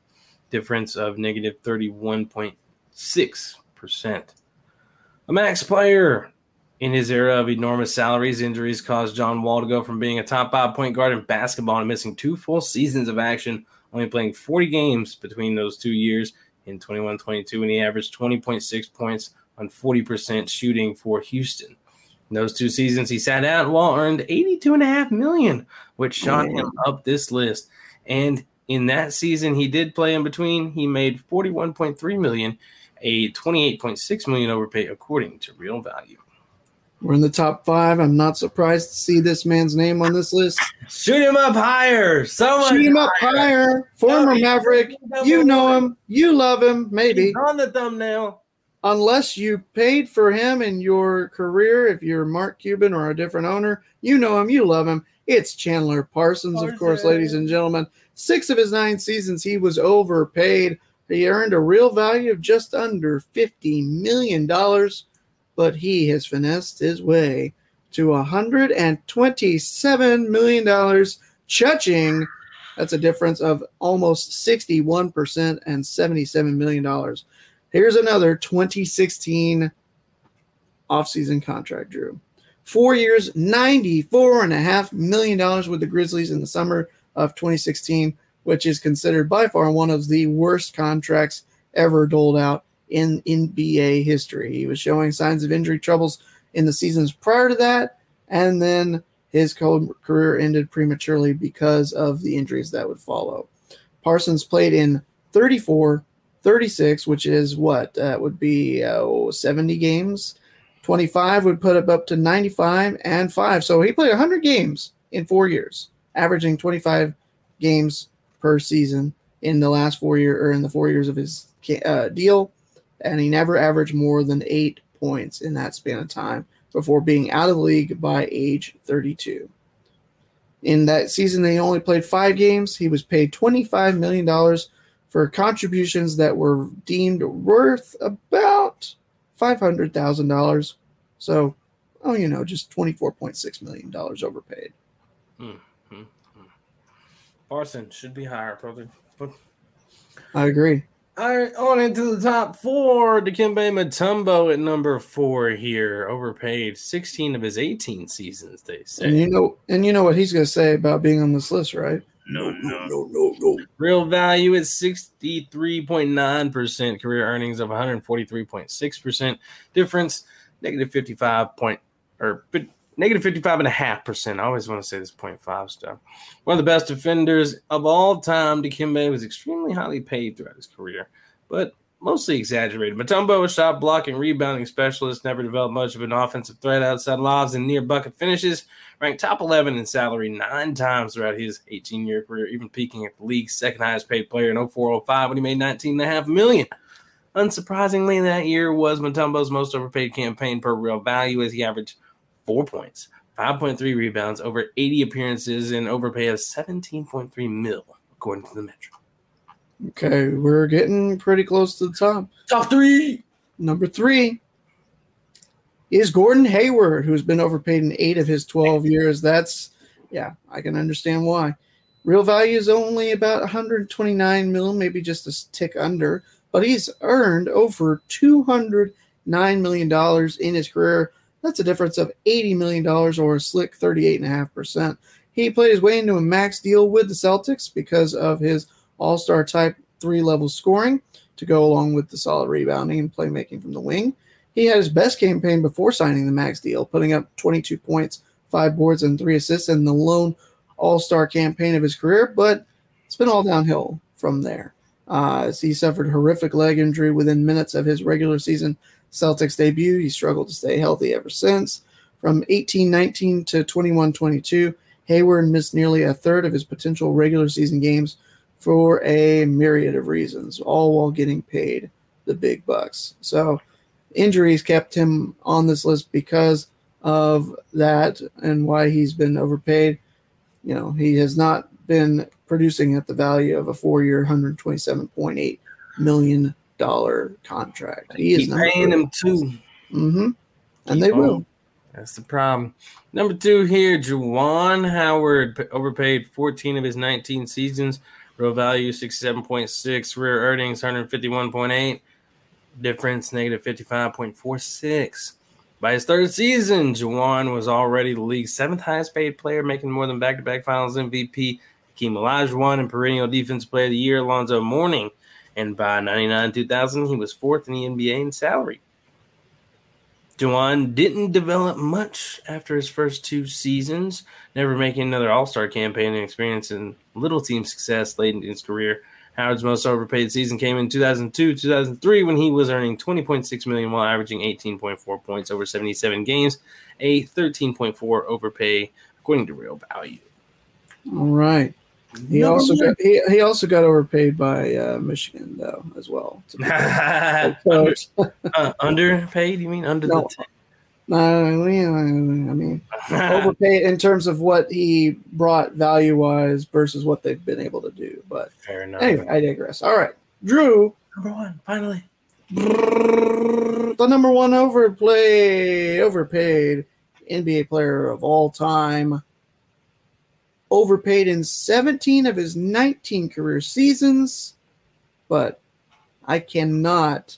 Difference of negative 31.6%. A max player in his era of enormous salaries, injuries caused John Wall to go from being a top five point guard in basketball and missing two full seasons of action, only playing 40 games between those two years in 21 22, and he averaged 20.6 points on 40% shooting for Houston. In those two seasons, he sat out. Wall earned 82.5 million, which shot him up this list. And in that season, he did play in between. He made 41.3 million, a 28.6 million overpay according to real value. We're in the top five. I'm not surprised to see this man's name on this list. Shoot him up higher. Someone Shoot him up higher. Former Maverick. You know him. You love him. Maybe. He's on the thumbnail. Unless you paid for him in your career, if you're Mark Cuban or a different owner, you know him. You love him. It's Chandler Parsons, Parsons. of course, ladies and gentlemen. Six of his nine seasons, he was overpaid. He earned a real value of just under $50 million but he has finessed his way to $127 million. Chuching, that's a difference of almost 61% and $77 million. Here's another 2016 offseason contract, Drew. Four years, $94.5 million with the Grizzlies in the summer of 2016, which is considered by far one of the worst contracts ever doled out in NBA history. He was showing signs of injury troubles in the seasons prior to that, and then his career ended prematurely because of the injuries that would follow. Parsons played in 34, 36, which is what? That would be uh, 70 games. 25 would put him up to 95 and 5. So he played 100 games in four years, averaging 25 games per season in the last four year or in the four years of his uh, deal, and he never averaged more than eight points in that span of time before being out of the league by age 32. In that season, they only played five games. He was paid $25 million for contributions that were deemed worth about $500,000. So, oh, you know, just $24.6 million overpaid. Mm-hmm. Parson should be higher, brother. But I agree. All right, on into the top four. Dikembe Mutombo at number four here, overpaid 16 of his 18 seasons. They say. And you know, and you know what he's going to say about being on this list, right? No, no, no, no, no. Real value is 63.9%. Career earnings of 143.6%. Difference negative 55 point or negative 55 and a half percent. I always want to say this 0.5 stuff. One of the best defenders of all time, Dikembe was extremely highly paid throughout his career, but mostly exaggerated. Mutombo, a shot blocking, rebounding specialist, never developed much of an offensive threat outside lobs and near bucket finishes. Ranked top 11 in salary nine times throughout his 18 year career, even peaking at the league's second highest paid player in 0405 when he made 19.5 million. Unsurprisingly, that year was Mutombo's most overpaid campaign per real value as he averaged four points, 5.3 rebounds, over 80 appearances, and overpay of 17.3 mil, according to the Metro. Okay, we're getting pretty close to the top. Top three. Number three is Gordon Hayward, who's been overpaid in eight of his 12 years. That's, yeah, I can understand why. Real value is only about 129 mil, maybe just a tick under, but he's earned over 209 million dollars in his career that's a difference of $80 million or a slick 38.5%. He played his way into a max deal with the Celtics because of his all star type three level scoring to go along with the solid rebounding and playmaking from the wing. He had his best campaign before signing the max deal, putting up 22 points, five boards, and three assists in the lone all star campaign of his career, but it's been all downhill from there. Uh, as he suffered horrific leg injury within minutes of his regular season Celtics debut. He struggled to stay healthy ever since. From 18-19 to 21-22, Hayward missed nearly a third of his potential regular season games for a myriad of reasons, all while getting paid the big bucks. So injuries kept him on this list because of that and why he's been overpaid. You know, he has not been producing at the value of a four-year, $127.8 million contract. He Keep is paying him too. Mm-hmm. And Keep they on. will. That's the problem. Number two here, Juwan Howard overpaid 14 of his 19 seasons. Real value 67.6. Rear earnings 151.8. Difference negative 55.46. By his third season, Juwan was already the league's seventh highest paid player, making more than back to back finals MVP. Hakeem Olajuwon and perennial defense player of the year, Alonzo Mourning and by 99 2000, he was fourth in the NBA in salary. Juwan didn't develop much after his first two seasons, never making another All Star campaign and experiencing little team success late in his career. Howard's most overpaid season came in 2002 2003 when he was earning 20.6 million while averaging 18.4 points over 77 games, a 13.4 overpay according to Real Value. All right. He no, also got, he, he also got overpaid by uh, Michigan though as well. <laughs> under, uh, underpaid? You mean under no. the? No, I mean overpaid in terms of what he brought value wise versus what they've been able to do. But fair enough. Anyway, I digress. All right, Drew. Number one, finally. The number one overplay, overpaid NBA player of all time overpaid in 17 of his 19 career seasons, but I cannot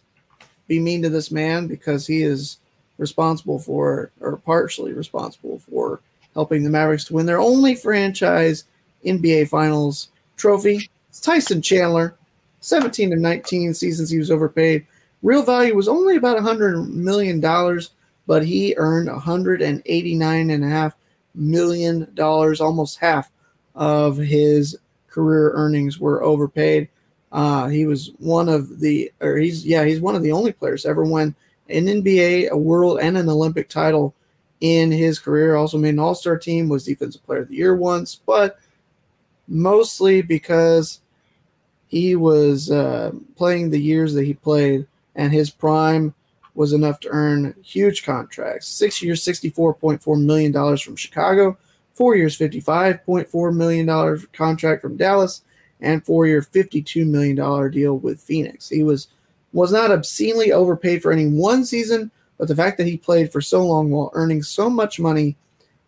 be mean to this man because he is responsible for, or partially responsible for, helping the Mavericks to win their only franchise NBA Finals trophy. It's Tyson Chandler, 17 to 19 seasons he was overpaid. Real value was only about $100 million, but he earned $189.5 million, almost half of his career earnings were overpaid. Uh, he was one of the, or he's yeah, he's one of the only players ever win an NBA, a World, and an Olympic title in his career. Also made an All Star team, was Defensive Player of the Year once, but mostly because he was uh, playing the years that he played, and his prime was enough to earn huge contracts. Six years, $64.4 million from Chicago, four years, $55.4 million contract from Dallas, and four year, $52 million deal with Phoenix. He was was not obscenely overpaid for any one season, but the fact that he played for so long while earning so much money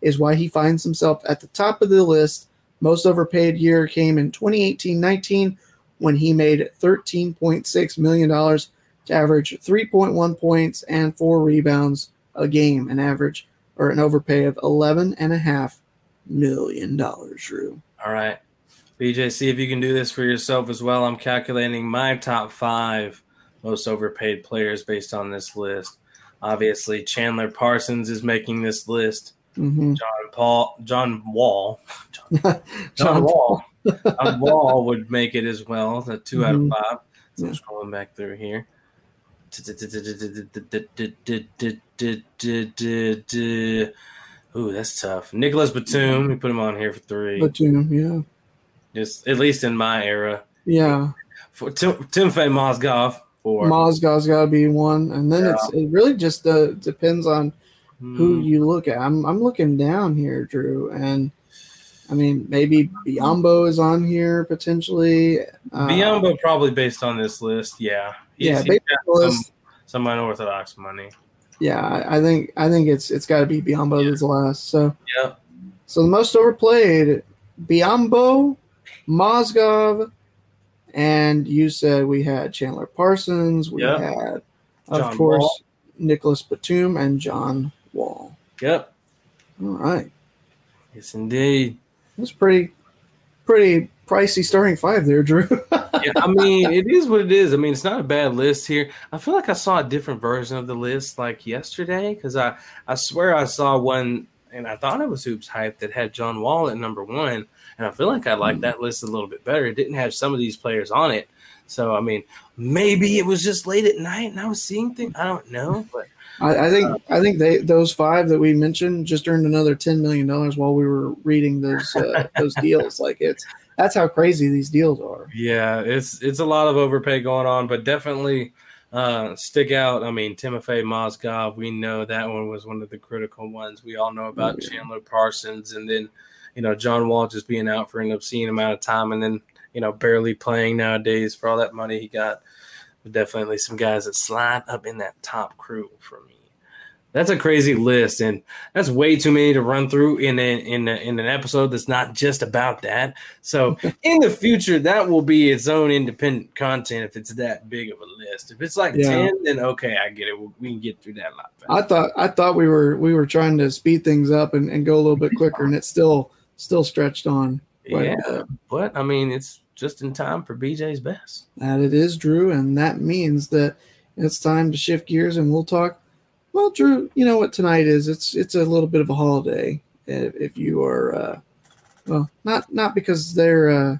is why he finds himself at the top of the list. Most overpaid year came in 2018 19 when he made $13.6 million to average 3.1 points and four rebounds a game, an average or an overpay of $11.5 million, Drew. All right. BJ, see if you can do this for yourself as well. I'm calculating my top five most overpaid players based on this list. Obviously, Chandler Parsons is making this list. Mm-hmm. John Paul, John Wall, <laughs> <laughs> John, John Wall, <laughs> John Wall would make it as well. The 2 mm-hmm. out of mm-hmm. five. So I'm scrolling back through here. Ooh, that's tough. Nicolas Batum, we put him on here for three. Batum, yeah. Just at least in my era. Yeah. For Tim, Timofey Mozgov, four. Mozgov's got to be one, and then yeah. it's it really just uh, depends on who hmm. you look at. I'm I'm looking down here, Drew, and I mean maybe Biyombo is on here potentially. Uh, Biyombo probably based on this list, yeah. He's, yeah, he's some, some unorthodox money. Yeah, I, I think I think it's it's got to be Biyombo yeah. that's last. So yeah. So the most overplayed, Biyombo, Mozgov, and you said we had Chandler Parsons, we yep. had, of John course, Wall. Nicolas Batum and John Wall. Yep. All right. Yes, indeed. That's pretty, pretty pricey starting five there, Drew. <laughs> yeah, I mean, it is what it is. I mean, it's not a bad list here. I feel like I saw a different version of the list like yesterday because I, I swear I saw one and I thought it was HoopsHype that had John Wall at number one and I feel like I like hmm. that list a little bit better. It didn't have some of these players on it, so I mean, maybe it was just late at night and I was seeing things. I don't know, but I, I think uh, I think they those five that we mentioned just earned another ten million dollars while we were reading those uh, <laughs> those deals. Like it's that's how crazy these deals are. Yeah, it's it's a lot of overpay going on, but definitely uh, stick out. I mean, Timofey Mozgov, we know that one was one of the critical ones. We all know about oh, yeah. Chandler Parsons, and then you know, John Wall just being out for an obscene amount of time and then, you know, barely playing nowadays for all that money he got. Definitely some guys that slide up in that top crew for me. That's a crazy list, and that's way too many to run through in a, in a, in an episode that's not just about that. So <laughs> in the future, that will be its own independent content if it's that big of a list. If it's like yeah. ten, then okay, I get it. We can get through that a lot. Faster. I thought I thought we were we were trying to speed things up and, and go a little bit quicker, and it's still still stretched on. yeah, but I mean, it's just in time for BJ's best. That it is, Drew, and that means that it's time to shift gears and we'll talk. Well, Drew, you know what tonight is? It's it's a little bit of a holiday. If, if you are, uh, well, not not because they're uh,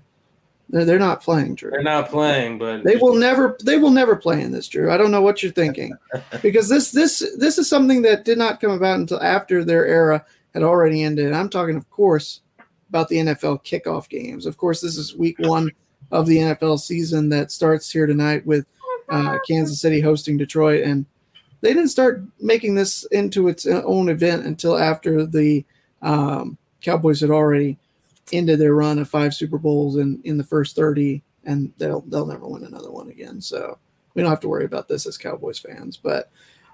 they're, they're not playing, Drew. They're not playing, but they will never they will never play in this, Drew. I don't know what you're thinking, <laughs> because this this this is something that did not come about until after their era had already ended. I'm talking, of course, about the NFL kickoff games. Of course, this is week one of the NFL season that starts here tonight with uh, Kansas City hosting Detroit. And they didn't start making this into its own event until after the um, Cowboys had already ended their run of five Super Bowls in, in the first 30, and they'll, they'll never win another one again. So we don't have to worry about this as Cowboys fans. But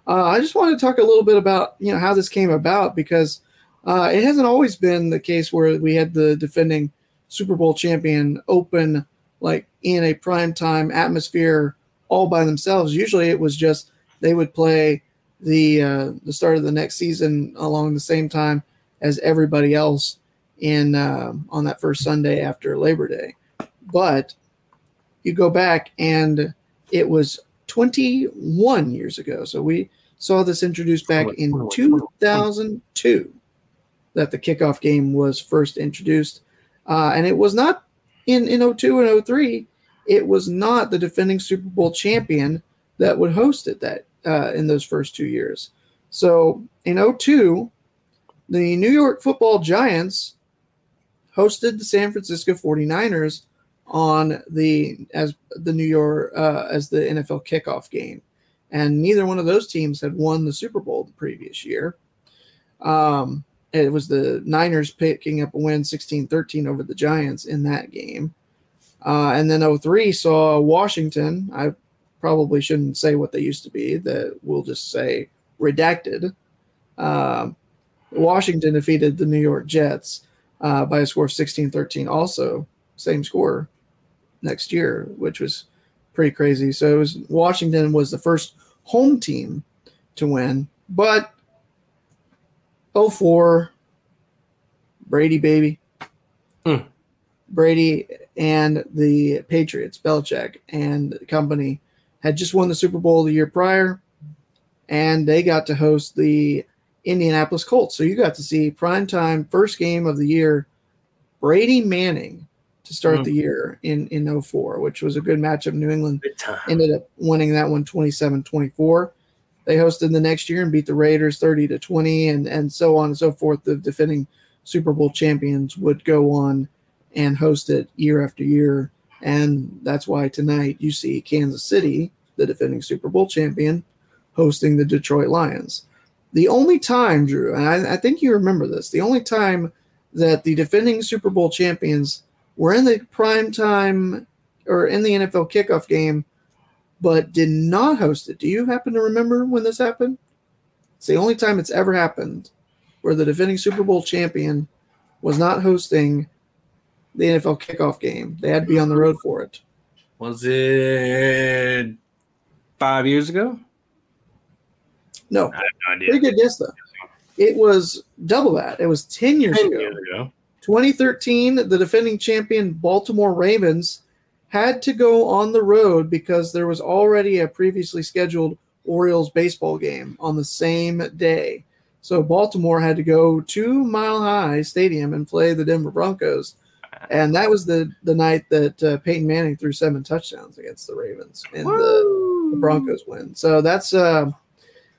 uh, I just want to talk a little bit about, you know, how this came about because – uh, it hasn't always been the case where we had the defending Super Bowl champion open like in a prime time atmosphere all by themselves. Usually, it was just they would play the uh, the start of the next season along the same time as everybody else in uh, on that first Sunday after Labor Day. But you go back and it was 21 years ago. So we saw this introduced back in 2002 that the kickoff game was first introduced. Uh, and it was not in, in 02 and 03, it was not the defending Super Bowl champion that would host it that uh, in those first two years. So in 02, the New York football giants hosted the San Francisco 49ers on the as the New York uh, as the NFL kickoff game, and neither one of those teams had won the Super Bowl the previous year. Um, it was the Niners picking up a win 16-13 over the Giants in that game. Uh, and then 03 saw Washington. I probably shouldn't say what they used to be. That we'll just say redacted. Um, Washington defeated the New York Jets uh, by a score of 16-13. Also, same score next year, which was pretty crazy. So it was Washington was the first home team to win, but 04 Brady baby. Hmm. Brady and the Patriots, Belichick and company had just won the Super Bowl the year prior, and they got to host the Indianapolis Colts. So you got to see prime time first game of the year, Brady Manning to start Mm. the year in in 04, which was a good matchup. New England ended up winning that one 27-24. They hosted the next year and beat the Raiders 30 to 20 and and so on and so forth. The defending Super Bowl champions would go on and host it year after year. And that's why tonight you see Kansas City, the defending Super Bowl champion, hosting the Detroit Lions. The only time, Drew, and I, I think you remember this, the only time that the defending Super Bowl champions were in the prime time or in the NFL kickoff game, but did not host it. Do you happen to remember when this happened? It's the only time it's ever happened where the defending Super Bowl champion was not hosting the NFL kickoff game. They had to be on the road for it. Was it five years ago? No, I have no idea. pretty good guess though. It was double that. It was 10 years Ten ago. years ago. 2013, the defending champion Baltimore Ravens had to go on the road because there was already a previously scheduled Orioles baseball game on the same day. So Baltimore had to go to Mile High Stadium and play the Denver Broncos. And that was the, the night that uh, Peyton Manning threw seven touchdowns against the Ravens and the, the Broncos win. So that's uh,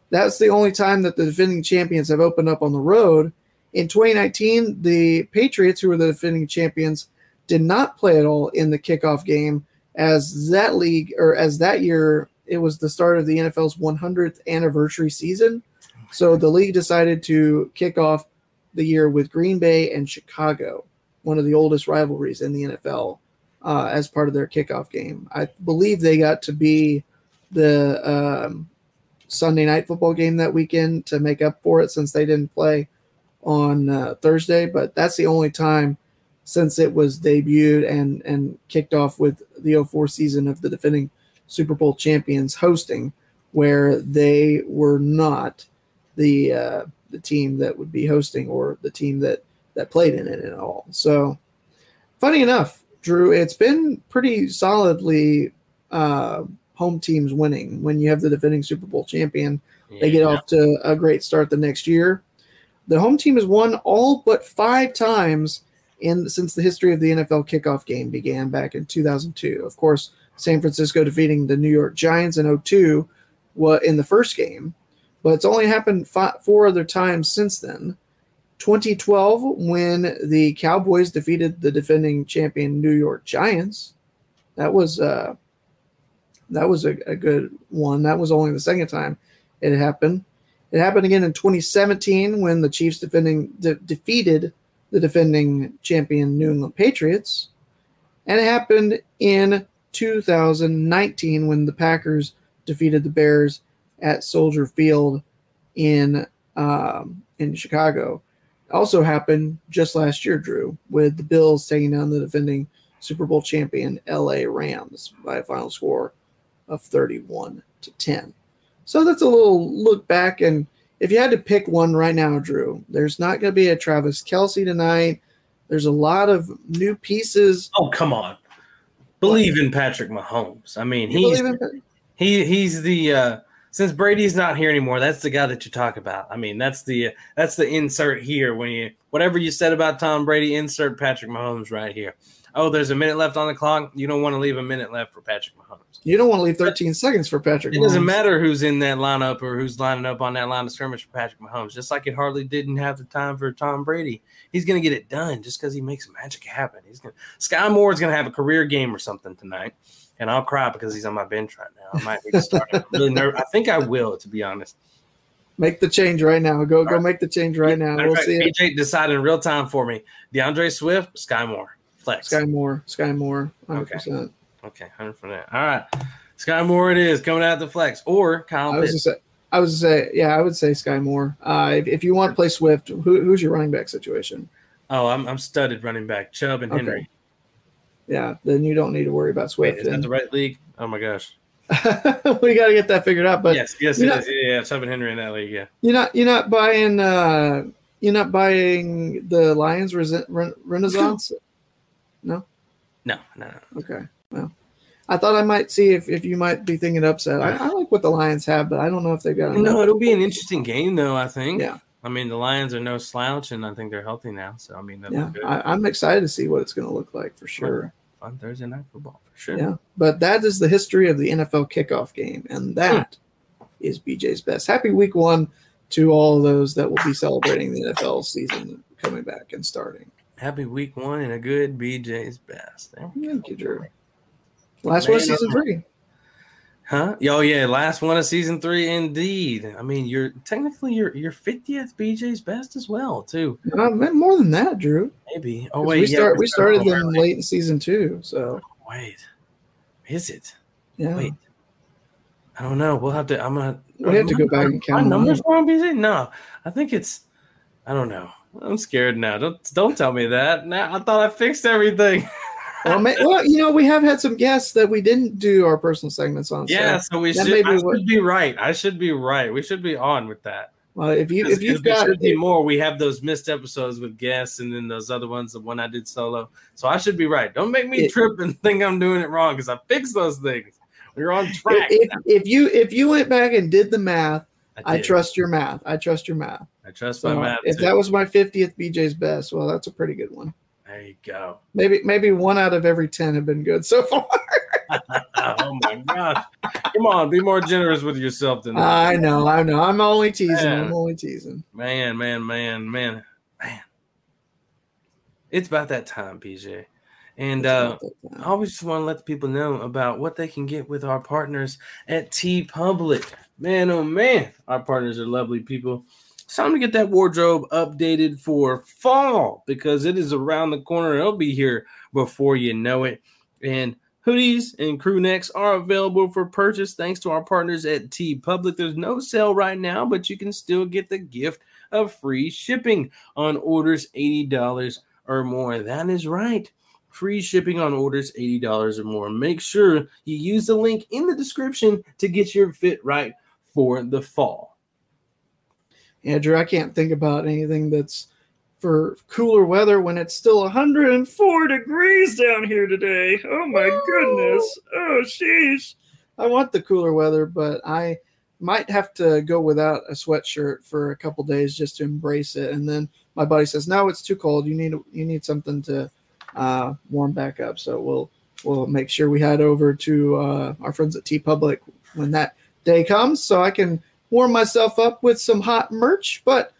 that's the only time that the defending champions have opened up on the road. In 2019, the Patriots, who were the defending champions, did not play at all in the kickoff game, as that league or as that year it was the start of the NFL's 100th anniversary season. So the league decided to kick off the year with Green Bay and Chicago, one of the oldest rivalries in the NFL, uh, as part of their kickoff game. I believe they got to be the um, Sunday night football game that weekend to make up for it since they didn't play on uh, Thursday. But that's the only time since it was debuted and and kicked off with the 04 season of the defending Super Bowl champions hosting, where they were not the uh, the team that would be hosting or the team that that played in it at all. So, funny enough, Drew, it's been pretty solidly uh, home teams winning when you have the defending Super Bowl champion. They get off to a great start the next year. The home team has won all but five times in since the history of the NFL kickoff game began back in 2002. Of course, San Francisco defeating the New York Giants in 02 wa- in the first game, but it's only happened fi four other times since then. 2012 when the Cowboys defeated the defending champion New York Giants. That was uh, that was a, a good one. That was only the second time it happened. It happened again in 2017 when the Chiefs defending de- defeated the defending champion New England Patriots, and it happened in 2019 when the Packers defeated the Bears at Soldier Field in um, in Chicago. Also happened just last year, Drew, with the Bills taking down the defending Super Bowl champion LA Rams by a final score of 31 to 10. So that's a little look back. And if you had to pick one right now, Drew, there's not going to be a Travis Kelce tonight. There's a lot of new pieces. Oh come on! Believe in Patrick Mahomes. I mean, he's he he's the uh, since Brady's not here anymore. That's the guy that you talk about. I mean, that's the that's the insert here when you whatever you said about Tom Brady, insert Patrick Mahomes right here. oh, there's a minute left on the clock. You don't want to leave a minute left for Patrick Mahomes. You don't want to leave 13 seconds for Patrick. It Mahomes. doesn't matter who's in that lineup or who's lining up on that line of scrimmage for Patrick Mahomes. Just like it hardly didn't have the time for Tom Brady. He's going to get it done just because he makes magic happen. He's going. Sky Moore is going to have a career game or something tonight, and I'll cry because he's on my bench right now. I might be starting. I'm really nervous. I think I will, to be honest. Make the change right now. Go go make the change right now. Matter We'll fact, see it. BJ decided in real time for me. DeAndre Swift, Sky Moore, flex. Sky Moore. Sky Moore. 100%. Okay, hundred for that. All right, Sky Moore it is coming out the flex or Kyle I was Pitts. just say, I was say, yeah, I would say Sky Moore. Uh, if, if you want to play Swift, who, who's your running back situation? Oh, I'm I'm studded running back Chubb and Henry. Okay. Yeah, then you don't need to worry about Wait, Swift. is that and- the right league? Oh my gosh. <laughs> we got to get that figured out. But yes, yes, you it know- is. Yeah, yeah, Chubb and Henry in that league. Yeah. you're not you're not buying uh, you're not buying the Lions Rese- Ren- Renaissance. <laughs> No, no, no. Okay, well, I thought I might see if, if you might be thinking upset. I, I like what the Lions have, but I don't know if they've got enough. No, it'll be an interesting game though. I think. Yeah. I mean, the Lions are no slouch, and I think they're healthy now. So I mean, Yeah, good. I, I'm excited to see what it's going to look like for sure. Fun Thursday night football for sure. Yeah, but that is the history of the NFL kickoff game, and that is BJ's best. Happy week one to all those that will be celebrating the NFL season coming back and starting. Happy week one and a good BJ's best. There we go. Thank you, Drew. Last one of season three. Huh? Oh yeah, last one of season three, indeed. I mean, you're technically your your fiftieth BJ's best as well, too. More than that, Drew. Maybe. Oh wait, we yeah, start we started them early. late in season two, so Wait, is it? yeah. Wait. I don't know. We'll have to. I'm gonna. We have to go back and count My numbers wrong, BJ? No, I think it's. I don't know. I'm scared now. Don't don't tell me that. Now I thought I fixed everything. <laughs> Well, ma- well, you know, we have had some guests that we didn't do our personal segments on. yeah, So, so we should. may be I what- should be right. I should be right. We should be on with that. well, if you if you've got should be more, we have those missed episodes with guests, and then those other ones, the one I did solo. So I should be right. Don't make me It- trip and think I'm doing it wrong because I fixed those things. We're on track. if, if you if you went back and did the math, I did. trust your math. I trust your math. I trust So my math. if too. that was my 50th BJ's best, well, that's a pretty good one. There you go. Maybe maybe one out of every 10 have been good so far. <laughs> <laughs> oh my gosh! Come on, be more generous with yourself than that. I know, I know. I'm only teasing. Man. I'm only teasing. Man, man, man, man, man. It's about that time, BJ. And uh, I always just want to let the people know about what they can get with our partners at TeePublic. Man, oh man, our partners are lovely people. It's time to get that wardrobe updated for fall because it is around the corner. It'll be here before you know it. And hoodies and crew necks are available for purchase thanks to our partners at TeePublic. There's no sale right now, but you can still get the gift of free shipping on orders $80 or more. That is right free shipping on orders $80 or more. Make sure you use the link in the description to get your fit right for the fall. Andrew, I can't think about anything that's for cooler weather when it's still 104 degrees down here today. Oh my goodness. Oh, sheesh. I want the cooler weather, but I might have to go without a sweatshirt for a couple days just to embrace it. And then my buddy says, "No, it's too cold. You need you need something to uh, warm back up." So we'll we'll make sure we head over to uh, our friends at TeePublic when that day comes, so I can warm myself up with some hot merch. But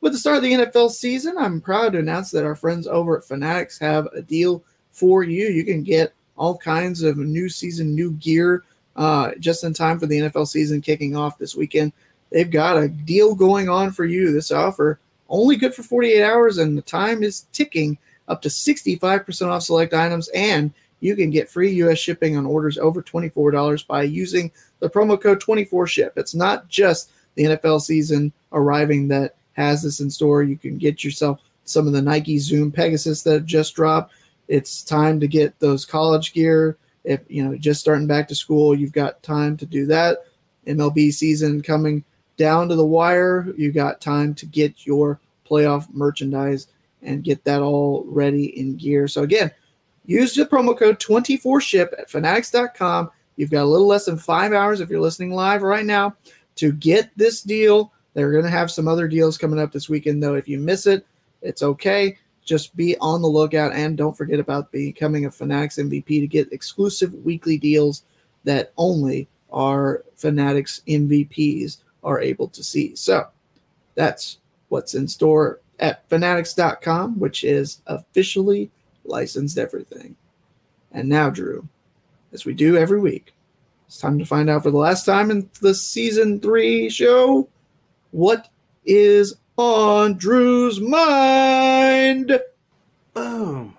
with the start of the NFL season, I'm proud to announce that our friends over at Fanatics have a deal for you. You can get all kinds of new season, new gear uh, just in time for the NFL season kicking off this weekend. They've got a deal going on for you. This offer only good for 48 hours, and the time is ticking up to 65% off select items. And you can get free U.S. shipping on orders over $24 by using the promo code 24SHIP. It's not just the NFL season arriving that has this in store. You can get yourself some of the Nike Zoom Pegasus that have just dropped. It's time to get those college gear. If you know, just starting back to school, you've got time to do that. MLB season coming down to the wire. You got time to get your playoff merchandise and get that all ready in gear. So again, use the promo code 24SHIP at fanatics.com. You've got a little less than five hours if you're listening live right now to get this deal. They're going to have some other deals coming up this weekend, though. If you miss it, it's okay. just be on the lookout and don't forget about becoming a Fanatics MVP to get exclusive weekly deals that only our Fanatics MVPs are able to see. So that's what's in store at fanatics.com, which is officially licensed everything. And now, Drew, as we do every week, it's time to find out for the last time in the season three show what is on Drew's mind. Boom.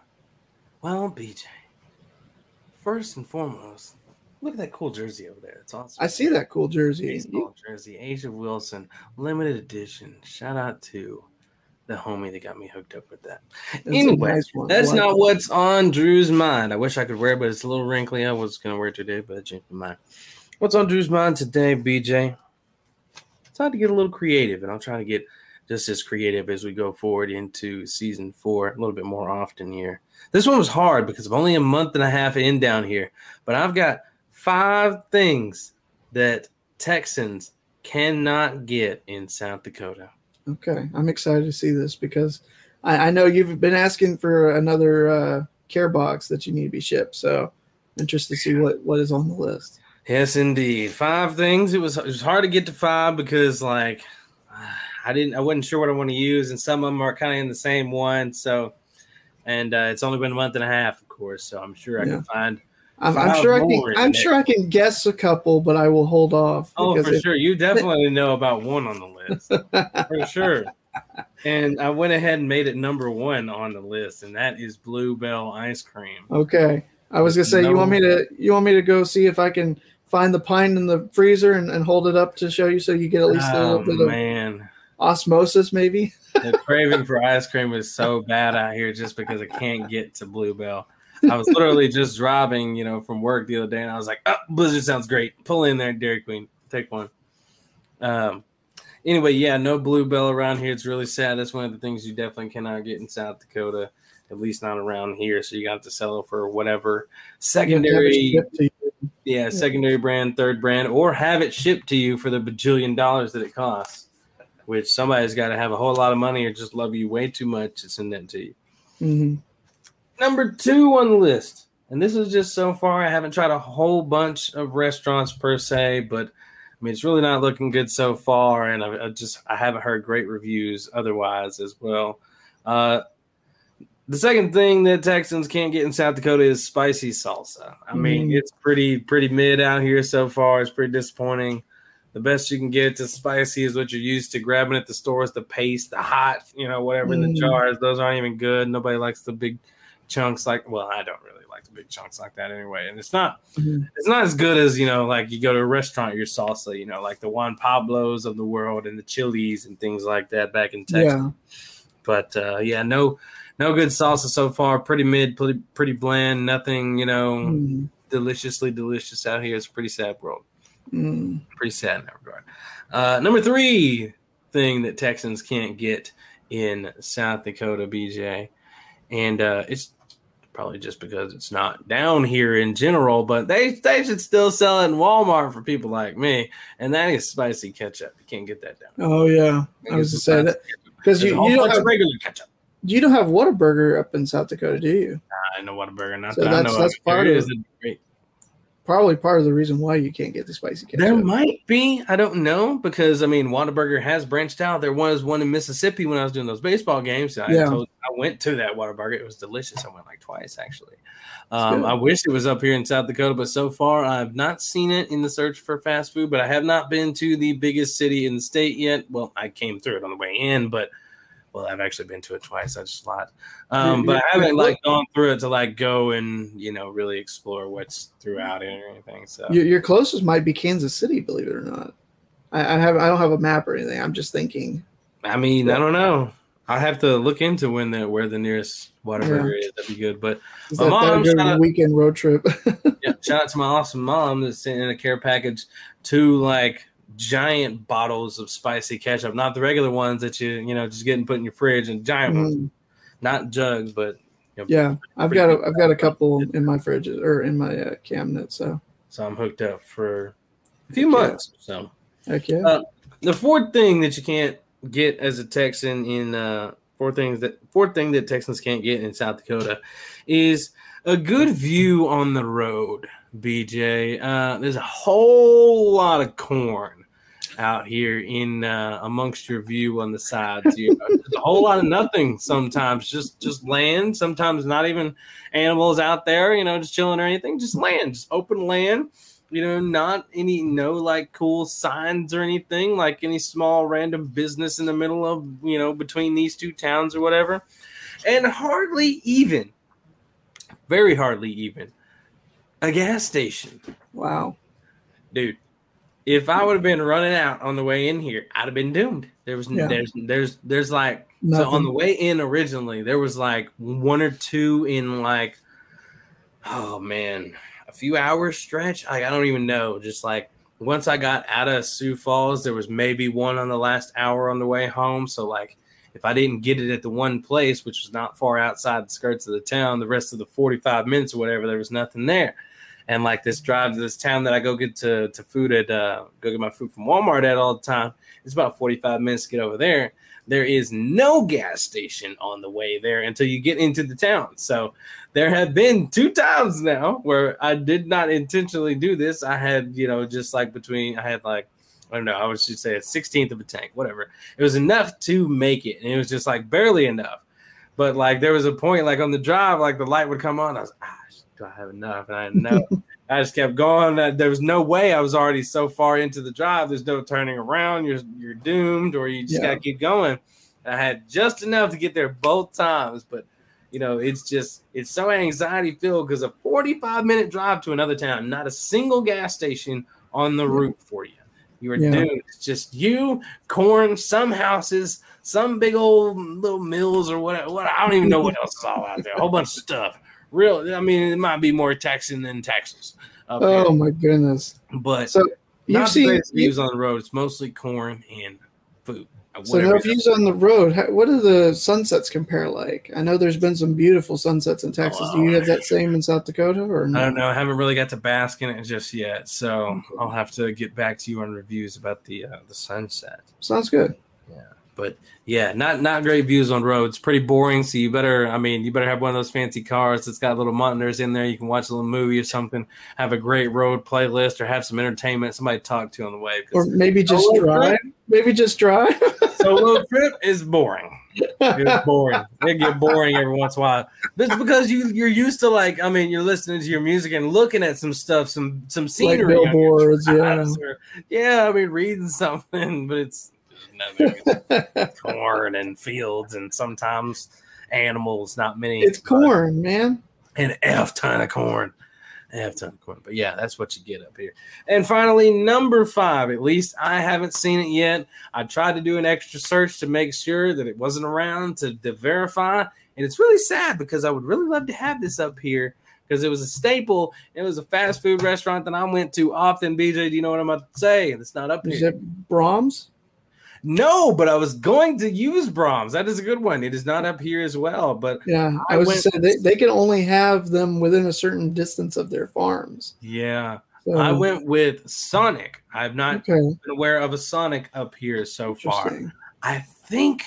Well, BJ, first and foremost, look at that cool jersey over there. It's awesome. I see that cool jersey. Baseball jersey, A'ja Wilson, limited edition. Shout out to the homie that got me hooked up with that. That's anyway, nice that's not what's on Drew's mind. I wish I could wear it, but it's a little wrinkly. I was gonna wear it today, but I changed my mind. What's on Drew's mind today, BJ? It's time to get a little creative, and I'll try to get just as creative as we go forward into season four a little bit more often here. This one was hard because I'm only a month and a half in down here, but I've got five things that Texans cannot get in South Dakota. Okay, I'm excited to see this because I, I know you've been asking for another uh, care box that you need to be shipped. So interested to see what, what is on the list. Yes, indeed. Five things. It was it was hard to get to five because like I didn't I wasn't sure what I want to use, and some of them are kind of in the same one. So, and uh, it's only been a month and a half, of course. So I'm sure I Yeah. can find. I'm, I'm sure I can. I'm sure I can guess a couple, but I will hold off. Oh, for if- sure. You definitely know about one on the list, for <laughs> sure. And I went ahead and made it number one on the list, and that is Blue Bell ice cream. Okay, I was gonna say you want me to you want me to go see if I can find the pine in the freezer and, and hold it up to show you so you get at least a Oh little bit of man, osmosis, maybe. the craving <laughs> for ice cream is so bad out here just because I can't get to Blue Bell. I was literally just driving, you know, from work the other day, and I was like, "Oh, Blizzard sounds great. Pull in there, Dairy Queen, take one." Um. Anyway, yeah, no Blue Bell around here. It's really sad. That's one of the things you definitely cannot get in South Dakota, at least not around here. So you got to sell it for whatever secondary, Shipped to you. yeah, secondary brand, third brand, or have it shipped to you for the bajillion dollars that it costs. Which somebody's got to have a whole lot of money or just love you way too much to send that to you. Mhm. Number two on the list, and this is just so far. I haven't tried a whole bunch of restaurants per se, but I mean it's really not looking good so far. And I, I just I haven't heard great reviews otherwise as well. Uh, the second thing that Texans can't get in South Dakota is spicy salsa. I mean, Mm. it's pretty pretty mid out here so far. It's pretty disappointing. The best you can get to spicy is what you're used to grabbing at the stores, the paste, the hot, you know, whatever in the Mm. jars. Those aren't even good. Nobody likes the big chunks like well, I don't really like the big chunks like that anyway. And it's not Mhm. it's not as good as, you know, like you go to a restaurant, your salsa, you know, like the Juan Pablos of the world and the Chili's and things like that back in Texas. Yeah. But uh, yeah, no, no good salsa so far. Pretty mid, pretty, pretty bland. Nothing, you know, Mm. deliciously delicious out here. It's a pretty sad world. Mm. Pretty sad in that regard. Uh, number three thing that Texans can't get in South Dakota, BJ, and uh, it's probably just because it's not down here in general, but they they should still sell it in Walmart for people like me, and that is spicy ketchup. You can't get that down. Oh yeah, I was to say that because you, you don't have regular ketchup. you don't have Whataburger up in South Dakota, do you? I know what a burger. Not So that I that's- know. that's part of it. Probably part of the reason why you can't get the spicy ketchup. There might be. I don't know because I mean, Whataburger has branched out. There was one in Mississippi when I was doing those baseball games. I Yeah. told, I went to that Whataburger. It was delicious. I went like twice actually. Um. I wish it was up here in South Dakota, but so far I've not seen it in the search for fast food. But I have not been to the biggest city in the state yet. Well, I came through it on the way in, but well, I've actually been to it twice. I just lied. Um, but I haven't like gone through it to like go and you know really explore what's throughout it or anything. So Your, your closest might be Kansas City, believe it or not. I, I have I don't have a map or anything. I'm just thinking. I mean, I don't know. I have to look into when the where the nearest Whataburger is. That'd be good. But Is My that, that mom a shout out- weekend road trip? <laughs> yeah, shout out to my awesome mom that sent in a care package to like giant bottles of spicy ketchup, not the regular ones that you you know just getting put in your fridge, and giant ones, Mm, not jugs, but you know, yeah, I've got a, I've got a couple in my fridge or in my uh, cabinet. So So I'm hooked up for a few Heck yeah. months. So heck yeah. Uh, the fourth thing that you can't get as a Texan in uh, four things that fourth thing that Texans can't get in South Dakota is a good view on the road. BJ, uh, there's a whole lot of corn out here in uh, amongst your view on the sides. You know, a whole lot of nothing sometimes, just just land. Sometimes not even animals out there, you know, just chilling or anything. Just land, just open land. You know, not any no like cool signs or anything, like any small random business in the middle of you know between these two towns or whatever, and hardly even, very hardly even, a gas station. Wow, dude if I would have been running out on the way in here, I'd have been doomed. There was yeah. there's there's there's like Nothing. so on the way in originally there was like one or two in like oh man a few hours stretch. Like, I don't even know. Just like once I got out of Sioux Falls, there was maybe one on the last hour on the way home. So like if I didn't get it at the one place, which was not far outside the skirts of the town, the rest of the 45 minutes or whatever, there was nothing there and like this drive to this town that I go get to, to food at uh, go get my food from Walmart at all the time. It's about 45 minutes to get over there. There is no gas station on the way there until you get into the town. So there have been two times now where I did not intentionally do this. I had, you know, just like between I had like I don't know, I was just say a 16th of a tank, whatever. It was enough to make it. And it was just like barely enough. But like there was a point like on the drive, like the light would come on. I was ah do I have enough? And I know I just kept going. Uh, there was no way I was already so far into the drive. There's no turning around. You're you're doomed, or you just yeah. gotta keep going. And I had just enough to get there both times, but you know, it's just it's so anxiety filled because a 45 minute drive to another town, not a single gas station on the route for you. You are yeah. doomed. It's just you, corn, some houses, some big old little mills or whatever. What I don't even know what else is all out there. A whole bunch of stuff real. I mean, it might be more taxing than Texas. Oh my goodness! But so you've seen views on the road. It's mostly corn and food. So no views on the road. what do the sunsets compare like? I know there's been some beautiful sunsets in Texas. Oh, do you have that same in South Dakota or no? I don't know. I haven't really got to bask in it just yet, so I'll have to get back to you on reviews about the uh, the sunset. Sounds good. But yeah, not not great views on roads. Pretty boring. So you better, I mean, you better have one of those fancy cars that's got little monitors in there. You can watch a little movie or something. Have a great road playlist or have some entertainment. Somebody to talk to on the way. Or maybe just drive. Trip, maybe just drive. <laughs> solo trip is boring. It's boring. It get boring every once in a while. That's because you you're used to like I mean you're listening to your music and looking at some stuff, some some scenery, like billboards, yeah, or, yeah. I mean reading something, but it's <laughs> corn and fields and sometimes animals, not many. It's corn, man. An F ton of corn. F ton of corn. But yeah, that's what you get up here. And finally, number five. At least I haven't seen it yet. I tried to do an extra search to make sure that it wasn't around to, to verify. And it's really sad because I would really love to have this up here because it was a staple. It was a fast food restaurant that I went to often. BJ, do you know what I'm about to say? And it's not up Is here. Is it Braum's? No, but I was going to use Braum's. That is a good one. It is not up here as well, but yeah, I, I was went, they, they can only have them within a certain distance of their farms. Yeah. So, I went with Sonic. I've not okay. been aware of a Sonic up here so far. I think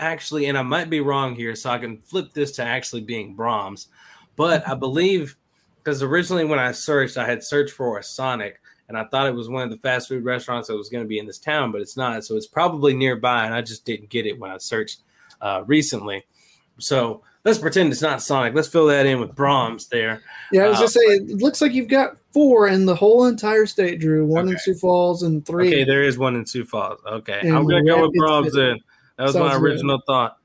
actually, and I might be wrong here, so I can flip this to actually being Braum's. But I believe because originally when I searched, I had searched for a Sonic and I thought it was one of the fast food restaurants that was going to be in this town, but it's not. So it's probably nearby, and I just didn't get it when I searched uh, recently. So let's pretend it's not Sonic. Let's fill that in with Braum's there. Yeah, I was uh, just saying, it looks like you've got four in the whole entire state, Drew. One okay. in Sioux Falls and three. Okay, there is one in Sioux Falls. Okay, and I'm going to go with Braum's then. That was my original good. thought.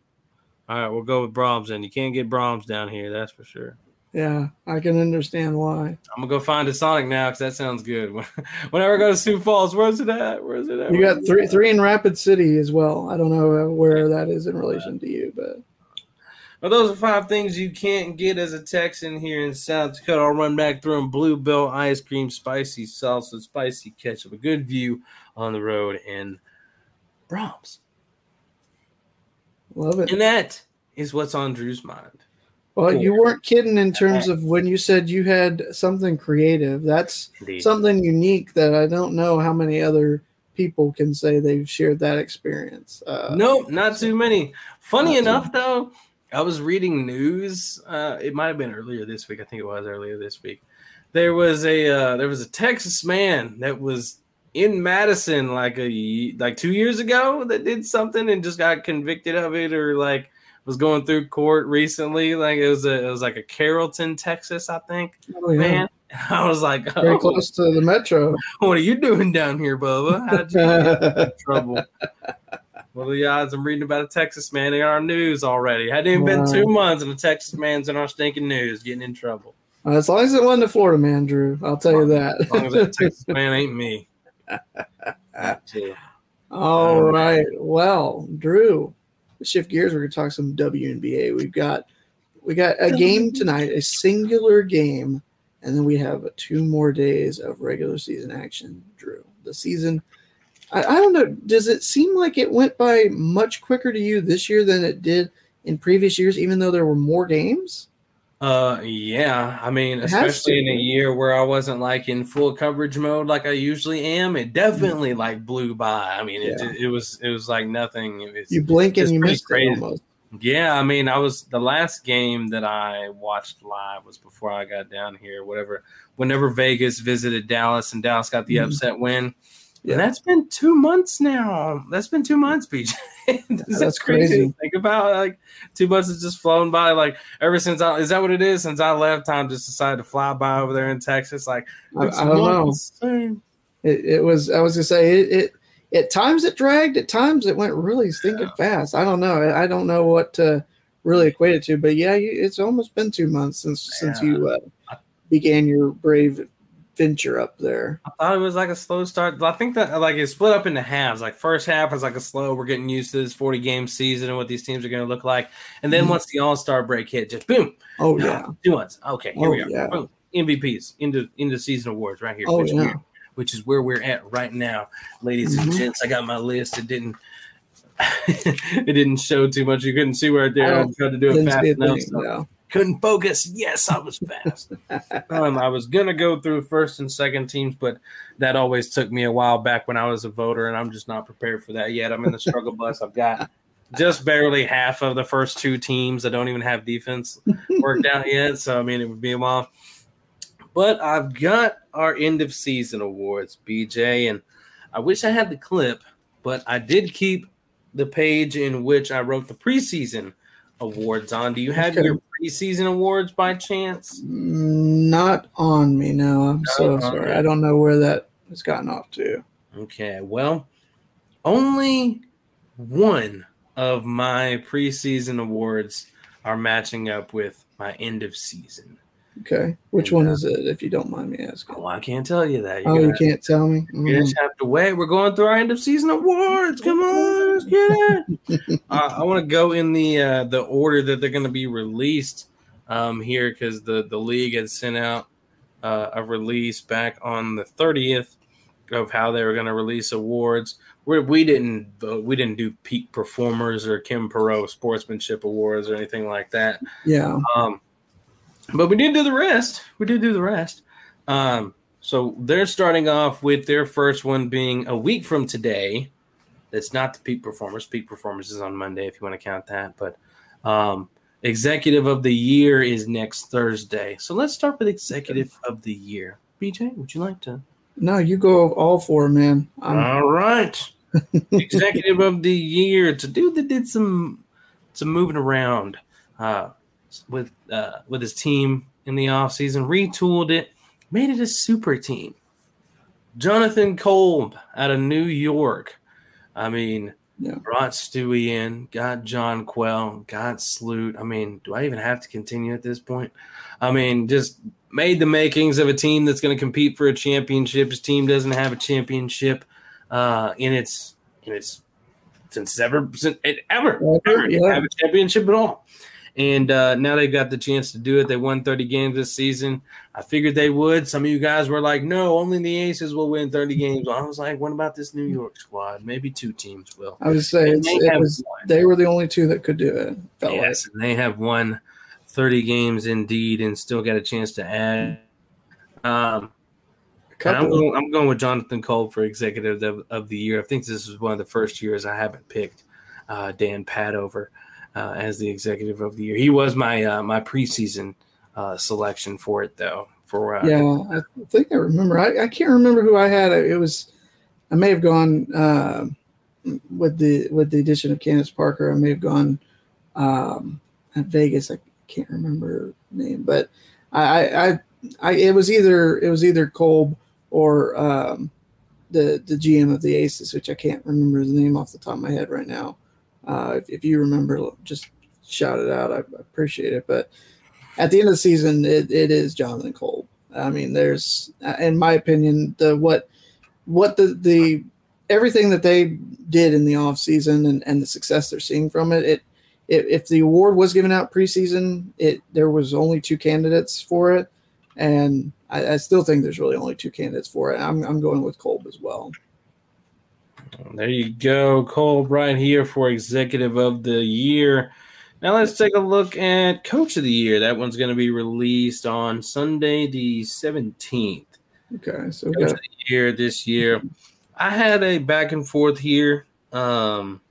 All right, we'll go with Braum's then. You can't get Braum's down here, that's for sure. Yeah, I can understand why. I'm gonna go find a Sonic now because that sounds good. <laughs> Whenever I go to Sioux Falls, where's it at? Where's it at? You got three three in Rapid City as well. I don't know uh, where that is in relation to you, but. Well, those are five things you can't get as a Texan here in South Dakota. I'll run back through them. Blue Bell ice cream, spicy salsa, spicy ketchup, a good view on the road, and Braum's. Love it. And that is what's on Drew's mind. Well, you weren't kidding in terms of when you said you had something creative. That's Indeed. something unique that I don't know how many other people can say they've shared that experience. Uh, nope, not so- too many. Funny enough, though, I was reading news. Uh, it might have been earlier this week. I think it was earlier this week. There was a uh, there was a Texas man that was in Madison like a like two years ago that did something and just got convicted of it or like was going through court recently. Like it was a it was like a Carrollton, Texas, I think. Oh, yeah. Man, I was like, Very oh, close to the metro. <laughs> what are you doing down here, Bubba? How'd you get in <laughs> trouble? Well, the odds? I'm reading about a Texas man in our news already. Hadn't even been two months, and a Texas man's in our stinking news, getting in trouble. As long as it wasn't a Florida man, Drew, I'll tell you that. As long as that. Texas <laughs> man ain't me. All right. Well, Drew, shift gears. We're gonna talk some WNBA. We've got we got a game <laughs> tonight, a singular game, and then we have two more days of regular season action. Drew, the season. I, I don't know. Does it seem like it went by much quicker to you this year than it did in previous years, even though there were more games? Uh, yeah. I mean, especially in a year where I wasn't like in full coverage mode like I usually am, it definitely like blew by. I mean, it Yeah. it was it was like nothing. It was, You blink and you missed crazy. it almost. Yeah, I mean, I was the last game that I watched live was before I got down here. Whatever, whenever Vegas visited Dallas and Dallas got the Mhm. upset win. Yeah. And that's been two months now. That's been two months, BJ. <laughs> Is That's that crazy. Think about like two months has just flown by. Like ever since I is that what it is? Since I left, time just decided to fly by over there in Texas. Like I, I don't know. It, it was. I was gonna say it, it. At times it dragged. At times it went really stinking fast. I don't know. I, don't know what to really equate it to. But yeah, you, it's almost been two months since since you uh, began your brave venture up there. I thought it was like a slow start. I think that like it split up into halves. Like first half was like a slow. We're getting used to this forty game season and what these teams are going to look like. And then Mhm. once the All Star break hit, just boom, Oh yeah. two months. Okay, here Oh, we are. yeah. Boom. MVPs into into season awards right here. Oh, which, yeah. which is where we're at right now, ladies and Mhm. gents. I got my list. It didn't. <laughs> it didn't show too much. You couldn't see right there. I I tried to do it fast enough. thing, so- no. Couldn't focus. Yes, I was fast. um, I was gonna go through first and second teams, but that always took me a while back when I was a voter, and I'm just not prepared for that yet. I'm in the struggle bus. I've got just barely half of the first two teams that don't even have defense worked out yet. So I mean, it would be a while. But I've got our end of season awards, BJ, and I wish I had the clip, but I did keep the page in which I wrote the preseason awards on. Do you have Okay. your preseason awards by chance? Not on me. No, I'm so sorry. okay. I don't know where that has gotten off to. Okay, well, only one of my preseason awards are matching up with my end of season. Okay, which And, one uh, is it? If you don't mind me asking. Oh, I can't tell you that. Oh, You're you can't tell me. You Mm. just have to wait. We're going through our end of season awards. Come on, let's get it. <laughs> uh, I want to go in the uh, the order that they're going to be released um, here because the the league had sent out uh, a release back on the thirtieth of how they were going to release awards. We we didn't. We didn't do peak performers or Kim Perrot sportsmanship awards or anything like that. Yeah. Um, but we did do the rest. We did do the rest. Um, so they're starting off with their first one being a week from today. That's not the peak performers. Peak performers is on Monday if you want to count that. But um, executive of the year is next Thursday. So let's start with executive of the year. BJ, would you like to? No, you go all four, man. I'm, All right. <laughs> Executive of the year. It's a dude that did some some moving around uh, with uh, with his team in the offseason, retooled it, made it a super team. Jonathan Kolb out of New York. I mean, Yeah. brought Stewie in, got Jonquel, got Sloot. I mean, do I even have to continue at this point? I mean, just made the makings of a team that's going to compete for a championship. His team doesn't have a championship uh, in its in its since ever since it ever Ever, ever yeah. have a championship at all. And uh, now they've got the chance to do it. They won 30 games this season. I figured they would. Some of you guys were like, no, only the Aces will win 30 games. I was like, what about this New York squad? Maybe two teams will. I would say they it was won. they were the only two that could do it. Felt Yes, and they have won 30 games indeed and still got a chance to add. Um. I'm going, I'm going with Jonathan Kolb for executive of, of, the year. I think this is one of the first years I haven't picked uh, Dan Padover uh, as the executive of the year. He was my uh, my preseason uh, selection for it, though. For uh, yeah, I think I remember. I, I can't remember who I had. It was I may have gone uh, with the with the addition of Candace Parker. I may have gone um, at Vegas. I can't remember name, but I, I, I, it was either it was either Kolb or um, the the GM of the Aces, which I can't remember the name off the top of my head right now. Uh, if, if, you remember, just shout it out. I, I, appreciate it. But at the end of the season, it, it is Jonathan Kolb. I mean, there's, in my opinion, the what what the the everything that they did in the off season and, and the success they're seeing from it, it if, if the award was given out preseason, it there was only two candidates for it, and I, I still think there's really only two candidates for it. I'm I'm going with Kolb as well. There you go, Kolb right here for Executive of the Year. Now let's take a look at Coach of the Year. That one's going to be released on Sunday, the 17th. Okay, so Coach got- of the Year this year. I had a back and forth here. Um,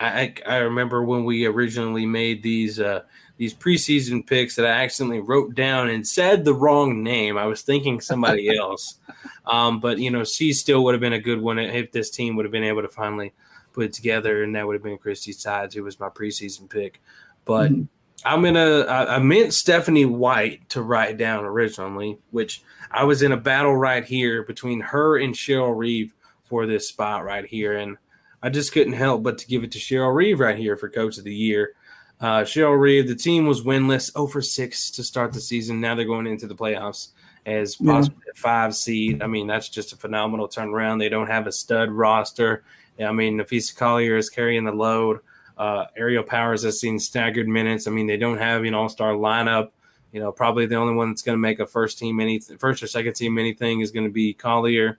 I, I remember when we originally made these uh, these preseason picks that I accidentally wrote down and said the wrong name. I was thinking somebody <laughs> else, um, but you know, she still would have been a good one if this team would have been able to finally put it together, and that would have been Christie Sides, who was my preseason pick. But mm-hmm. I'm gonna I, I meant Stephanie White to write down originally, which I was in a battle right here between her and Cheryl Reeve for this spot right here, and I just couldn't help but to give it to Cheryl Reeve right here for Coach of the Year. Uh, Cheryl Reeve, the team was winless, 0 for 6 to start the season. Now they're going into the playoffs as possibly yeah. a five seed. I mean, that's just a phenomenal turnaround. They don't have a stud roster. I mean, Napheesa Collier is carrying the load. Uh, Aerial Powers has seen staggered minutes. I mean, they don't have an all star lineup. You know, probably the only one that's going to make a first team any first or second team anything is going to be Collier.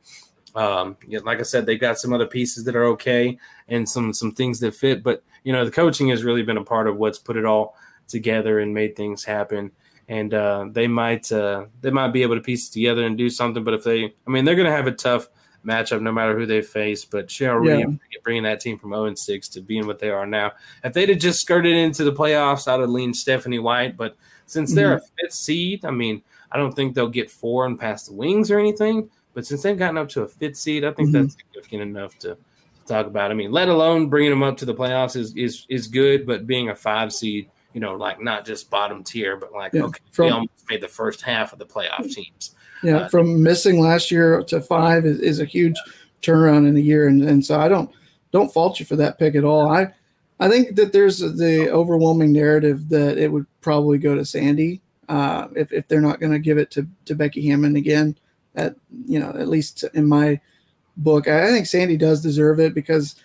Um, yeah, like I said, they've got some other pieces that are okay and some some things that fit. But you know, the coaching has really been a part of what's put it all together and made things happen. And uh, they might uh, they might be able to piece it together and do something. But if they, I mean, they're going to have a tough matchup no matter who they face. But Cheryl yeah. Reeve bringing that team from 0 and 6 to being what they are now. If they'd have just skirted into the playoffs, I'd have leaned Stephanie White. But since they're mm-hmm. a fifth seed, I mean, I don't think they'll get four and pass the wings or anything. But since they've gotten up to a fifth seed, I think mm-hmm. that's significant enough to, talk about. I mean, let alone bringing them up to the playoffs is is is good, but being a five seed, you know, like not just bottom tier, but like yeah, okay, from, we almost made the first half of the playoff teams. Yeah, uh, from missing last year to five is, is a huge yeah. turnaround in a year, and and so I don't don't fault you for that pick at all. I I think that there's the overwhelming narrative that it would probably go to Sandy uh, if if they're not going to give it to to Becky Hammon again at you know at least in my book. I think Sandy does deserve it because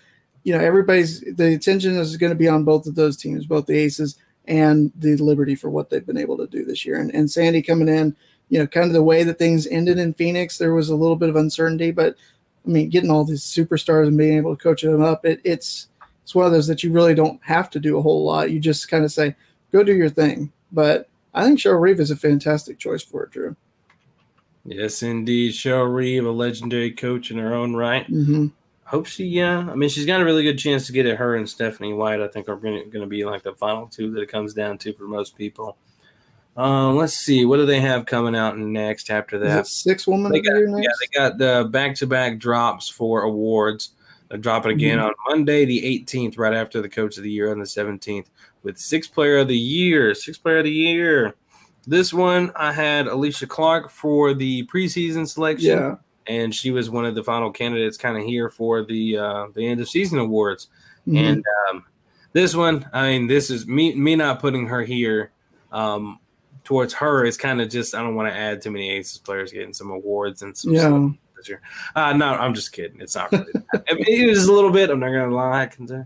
you know everybody's the attention is going to be on both of those teams, both the Aces and the Liberty for what they've been able to do this year. And, and Sandy coming in, you know, kind of the way that things ended in Phoenix, there was a little bit of uncertainty, but I mean, getting all these superstars and being able to coach them up, it, it's it's one of those that you really don't have to do a whole lot. You just kind of say, go do your thing. But I think Cheryl Reeve is a fantastic choice for it, Drew. Yes, indeed. Cheryl Reeve, a legendary coach in her own right. Mm-hmm. Hope she, yeah. I mean, she's got a really good chance to get it. Her and Stephanie White, I think, are going to be like the final two that it comes down to for most people. Um, let's see, what do they have coming out next after that? six women. They got, yeah, they got the back-to-back drops for awards. They're dropping again mm-hmm. on Monday, the 18th, right after the Coach of the Year on the 17th, with Six Player of the Year. Six Player of the Year. This one, I had Alysha Clark for the preseason selection. Yeah. And she was one of the final candidates kind of here for the uh, the end of season awards. Mm-hmm. And um, this one, I mean, this is me me not putting her here um, towards her is kind of just I don't want to add too many Aces players getting some awards and some yeah. Uh, no, I'm just kidding. It's not really. It is a little bit. I'm not gonna lie. I can say.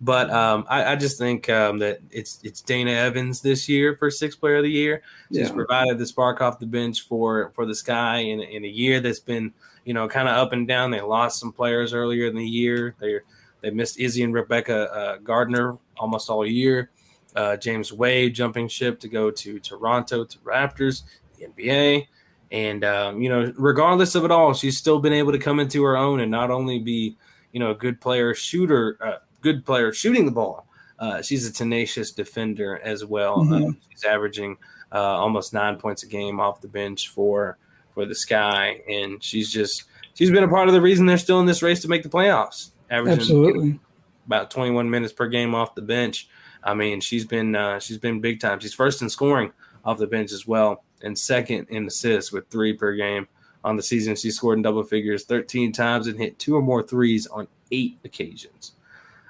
But um, I, I, just think um, that it's it's Dana Evans this year for sixth player of the year. She's yeah. provided the spark off the bench for for the Sky in, in a year that's been you know kind of up and down. They lost some players earlier in the year. They they missed Izzy and Rebekah uh, Gardner almost all year. Uh, James Wade jumping ship to go to Toronto to Raptors, the NBA, And um, you know, regardless of it all, she's still been able to come into her own and not only be you know a good player shooter, uh, good player shooting the ball. Uh, she's a tenacious defender as well. Mhm. Um, she's averaging uh, almost nine points a game off the bench for for the Sky, and she's just she's been a part of the reason they're still in this race to make the playoffs. Averaging Absolutely. about 21 minutes per game off the bench. I mean, she's been uh, she's been big time. She's first in scoring off the bench as well, and second in assists with three per game on the season. She scored in double figures 13 times and hit two or more threes on eight occasions.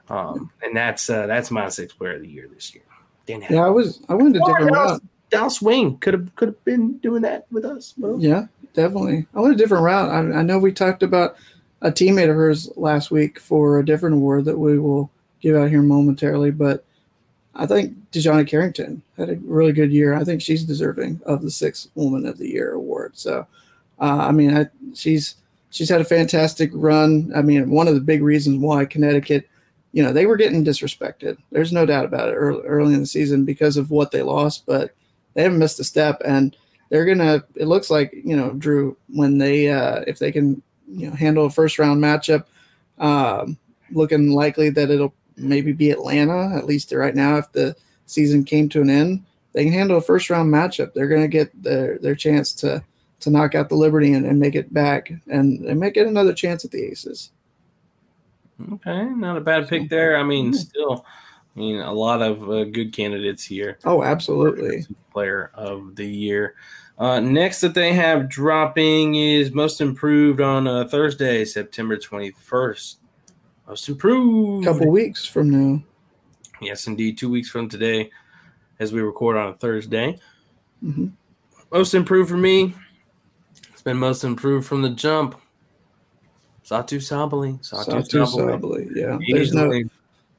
Um, and that's uh, that's my sixth player of the year this year. Dan Yeah, I was. I went a different route. Dallas Wing could have could have been doing that with us. bro. Yeah, definitely. I went a different route. I, I know we talked about a teammate of hers last week for a different award that we will give out here momentarily, but I think DiJonai Carrington had a really good year. I think she's deserving of the sixth Woman of the Year award. So, uh, I mean, I, she's she's had a fantastic run. I mean, one of the big reasons why Connecticut, you know, they were getting disrespected. There's no doubt about it early, early in the season because of what they lost, but they haven't missed a step. And they're gonna it looks like you know drew when they uh if they can you know handle a first round matchup um looking likely that it'll maybe be atlanta at least right now if the season came to an end they can handle a first round matchup. They're gonna get their their chance to to knock out the liberty and, and make it back and, and make it another chance at the aces Okay, not a bad pick there. I mean, still, I mean, a lot of uh, good candidates here. oh absolutely Player of the year. Uh, next that they have dropping is most improved on uh, Thursday, September twenty first. Most improved. couple weeks from now Yes, indeed, two weeks from today, as we record on a Thursday. Mhm. Most improved for me. It's been most improved from the jump. Satou Sabally. Satou, Satou Sabally. Sabally, yeah there's no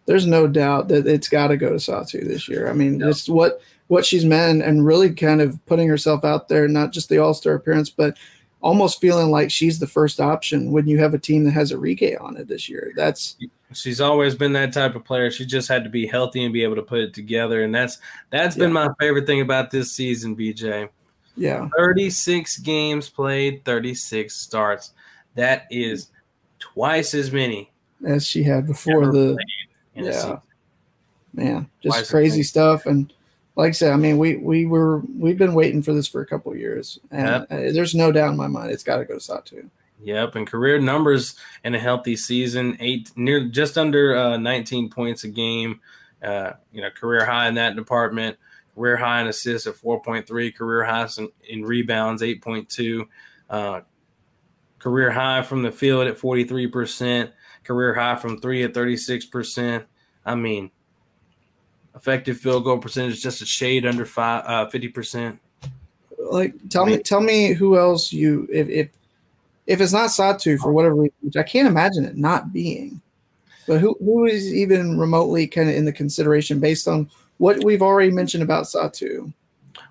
there's no doubt that it's got to go to Satou this year. I mean, it's what what she's meant and really kind of putting herself out there, not just the All Star appearance, but almost feeling like she's the first option when you have a team that has Arike on it this year. That's She's always been that type of player. She just had to be healthy and be able to put it together, and that's that's been my favorite thing about this season. BJ, yeah, thirty six games played, thirty six starts. That is twice as many. as she had before the yeah. man, just as crazy stuff. And like I said, I mean, we we were we've been waiting for this for a couple of years, and Yep. uh, there's no doubt in my mind it's got to go to Satou. Yep, and career numbers in a healthy season, eight near just under uh, 19 points a game. Uh, you know, career high in that department. Career high in assists at 4.3. Career highs in, in rebounds 8.2. Uh, career high from the field at 43%. Career high from three at 36%. I mean, effective field goal percentage just a shade under five, uh, 50%. like tell me tell me who else you if if if it's not Satou for whatever reason, which I can't imagine it not being, but who who is even remotely kind of in the consideration based on what we've already mentioned about Satou?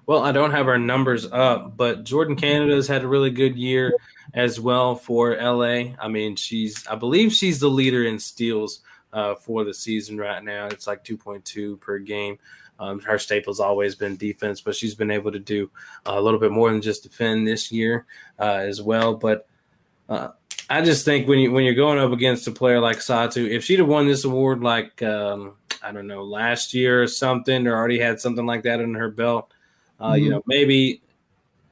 Well, I don't have our numbers up, but Jordan Canada's had a really good year as well for LA. I mean, she's I believe she's the leader in steals uh, for the season right now. It's like 2.2 per game. Um, her staple's always been defense, but she's been able to do a little bit more than just defend this year uh, as well. But uh, I just think when you when you're going up against a player like Satou, if she'd have won this award like um, I don't know last year or something, or already had something like that in her belt, uh, you Mhm. know maybe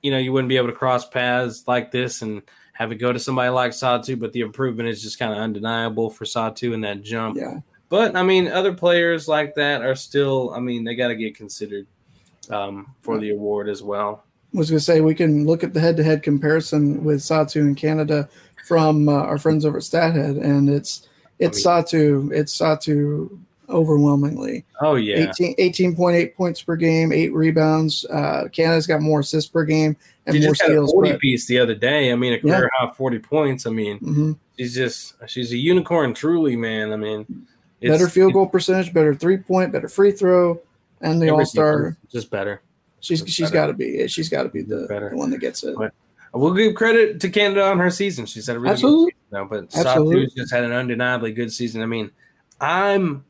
you know you wouldn't be able to cross paths like this and have it go to somebody like Satou. But the improvement is just kind of undeniable for Satou in that jump. Yeah, But I mean, other players like that are still. I mean, they got to get considered um, for the award as well. I was going to say we can look at the head-to-head comparison with Satou in Canada from uh, our friends over at StatHead, and it's it's Satou it's Satou overwhelmingly. Oh yeah, 18, 18.8 points per game, eight rebounds. Uh, Canada's got more assists per game and she more just had a steals. forty but- piece the other day. I mean, a Yeah. career high forty points. I mean, Mhm. she's just she's a unicorn, truly, man. I mean, it's- better field goal percentage, better three point, better free throw, and the All Star. just better. She's Just she's got to be yeah, she's got to be the, the one that gets it. But- We'll give credit to Canada on her season. She's had a really Absolutely. good season now, but Absolutely. Satou's just had an undeniably good season. I mean, I'm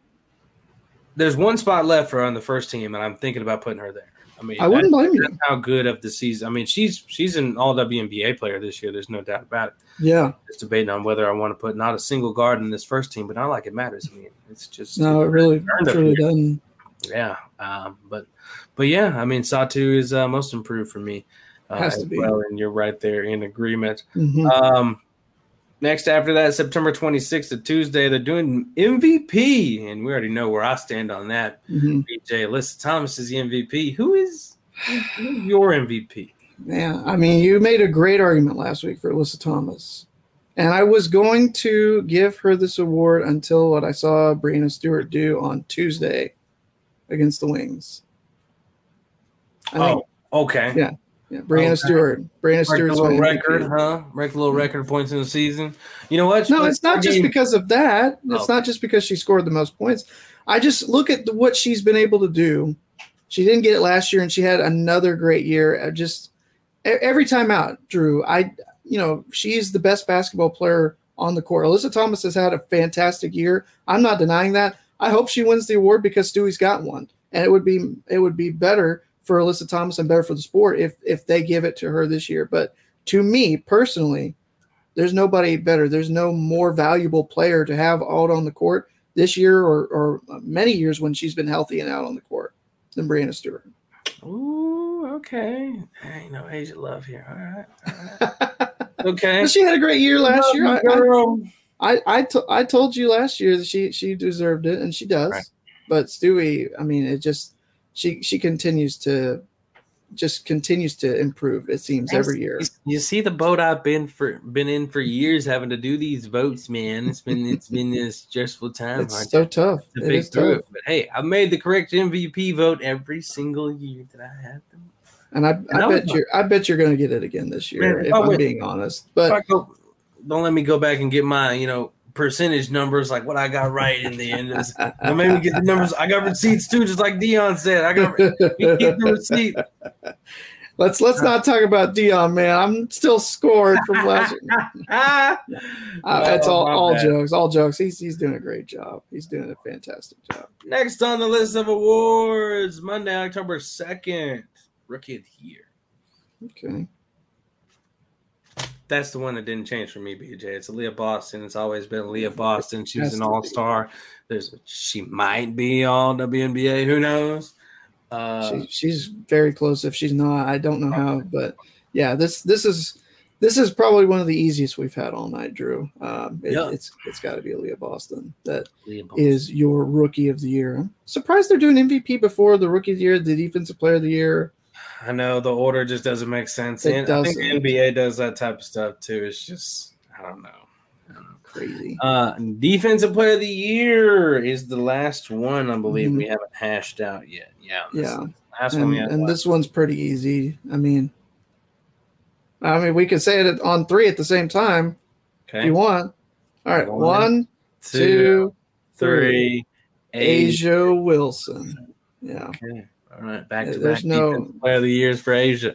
there's one spot left for her on the first team, and I'm thinking about putting her there. I mean, I wouldn't that- blame you. how good of the season. I mean, she's she's an All WNBA player this year. There's no doubt about it. Yeah. Just debating on whether I want to put not a single guard in this first team, but not like it matters. I mean, it's just No, it really, it really doesn't. yeah. Um, but but yeah, I mean, Satou is uh, most improved for me. Uh, Has to be. well, and you're right there in agreement. Mhm. Um, next after that, September 26th, a Tuesday, they're doing MVP, and we already know where I stand on that. Mhm. BJ Alyssa Thomas is the MVP. Who is who's your MVP? Yeah, I mean, you made a great argument last week for Alyssa Thomas, and I was going to give her this award until what I saw Breanna Stewart do on Tuesday against the Wings. I think, Oh, okay. Yeah, yeah, Breanna Okay. Stewart. Breanna Stewart's little record, MVP. huh? A little record points in the season. You know what? No, it's not just Again, because of that. It's Okay. not just because she scored the most points. I just look at the, what she's been able to do. She didn't get it last year, and she had another great year. Just every time out, Drew. I, you know, she's the best basketball player on the court. Alyssa Thomas has had a fantastic year. I'm not denying that. I hope she wins the award because Stewie's got one, and it would be it would be better for Alyssa Thomas and better for the sport if if they give it to her this year. But to me personally, there's nobody better. There's no more valuable player to have out on the court this year or, or many years when she's been healthy and out on the court than Breanna Stewart. Ooh, okay. Hey, no A'ja love here. All right. All right. <laughs> Okay. But she had a great year last year. I, I, Girl. I, I, I told you last year that she she deserved it, and she does. Right. But Stewie, I mean, it just she she continues to just continues to improve. It seems every year. You see the boat I've been for been in for years, having to do these votes, man. It's been it's been a stressful time. It's so time tough. to It pick is through tough. it. But hey, I made the correct MVP vote every single year that I had them. And I, I I bet you I bet you're going to get it again this year Man, if oh, I'm wait. being honest. But go, don't let me go back and get my you know percentage numbers like what I got right in the end. It's- Don't me get the numbers. I got receipts too, just like Dion said. I got keep the receipt. <laughs> let's let's not talk about Dion, man. I'm still scored from last year. Ah, <laughs> Uh, it's all, all bad. jokes, all jokes. He's he's doing a great job. He's doing a fantastic job. Next on the list of awards, Monday, October 2nd, Rookie of the Year. Okay. That's the one that didn't change for me, BJ. It's Aliyah Boston. It's always been Aliyah Boston. She was an all star. There's she might be all WNBA. Who knows? Uh, she, she's very close. If she's not, I don't know how. But yeah, this this is this is probably one of the easiest we've had all night, Drew. Um, it, Yeah. It's it's got to be Aliyah Boston that Aliyah Boston. is your rookie of the year. I'm surprised they're doing MVP before the rookie of the year, the defensive player of the year. I know the order just doesn't make sense. It and I think the. NBA does that type of stuff too. It's just I don't know. I don't know. Crazy. Uh, defensive player of the year is the last one. I believe Mhm. we haven't hashed out yet. Yeah, Yeah. last one and, have. and this one's pretty easy. I mean, I mean, we could say it on three at the same time if okay, you want. All right, One, one, two, two, three, A'ja. A'ja Wilson. Yeah, Okay. All right, back to There's back. no- player of the years for A'ja.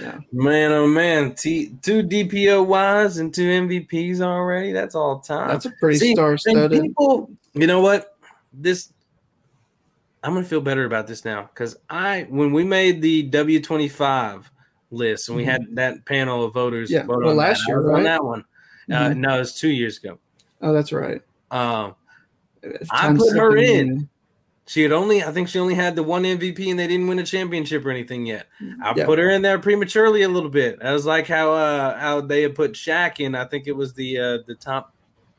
Yeah. Man, oh man, T, two DPOYs and two MVPs already. That's all time. that's a pretty See, star-studded. people- you know what? This I'm gonna feel better about this now because I when we made the W twenty five list and we had that panel of voters Mm-hmm. Yeah, vote well, on last that, year, was on that one. Uh, Mhm. no, it was two years ago. Oh, that's right. Um, I put her in. She had only I think she only had the one MVP and they didn't win a championship or anything yet. I Yeah. put her in there prematurely a little bit. I was like how uh how they had put Shaq in. I think it was the uh the top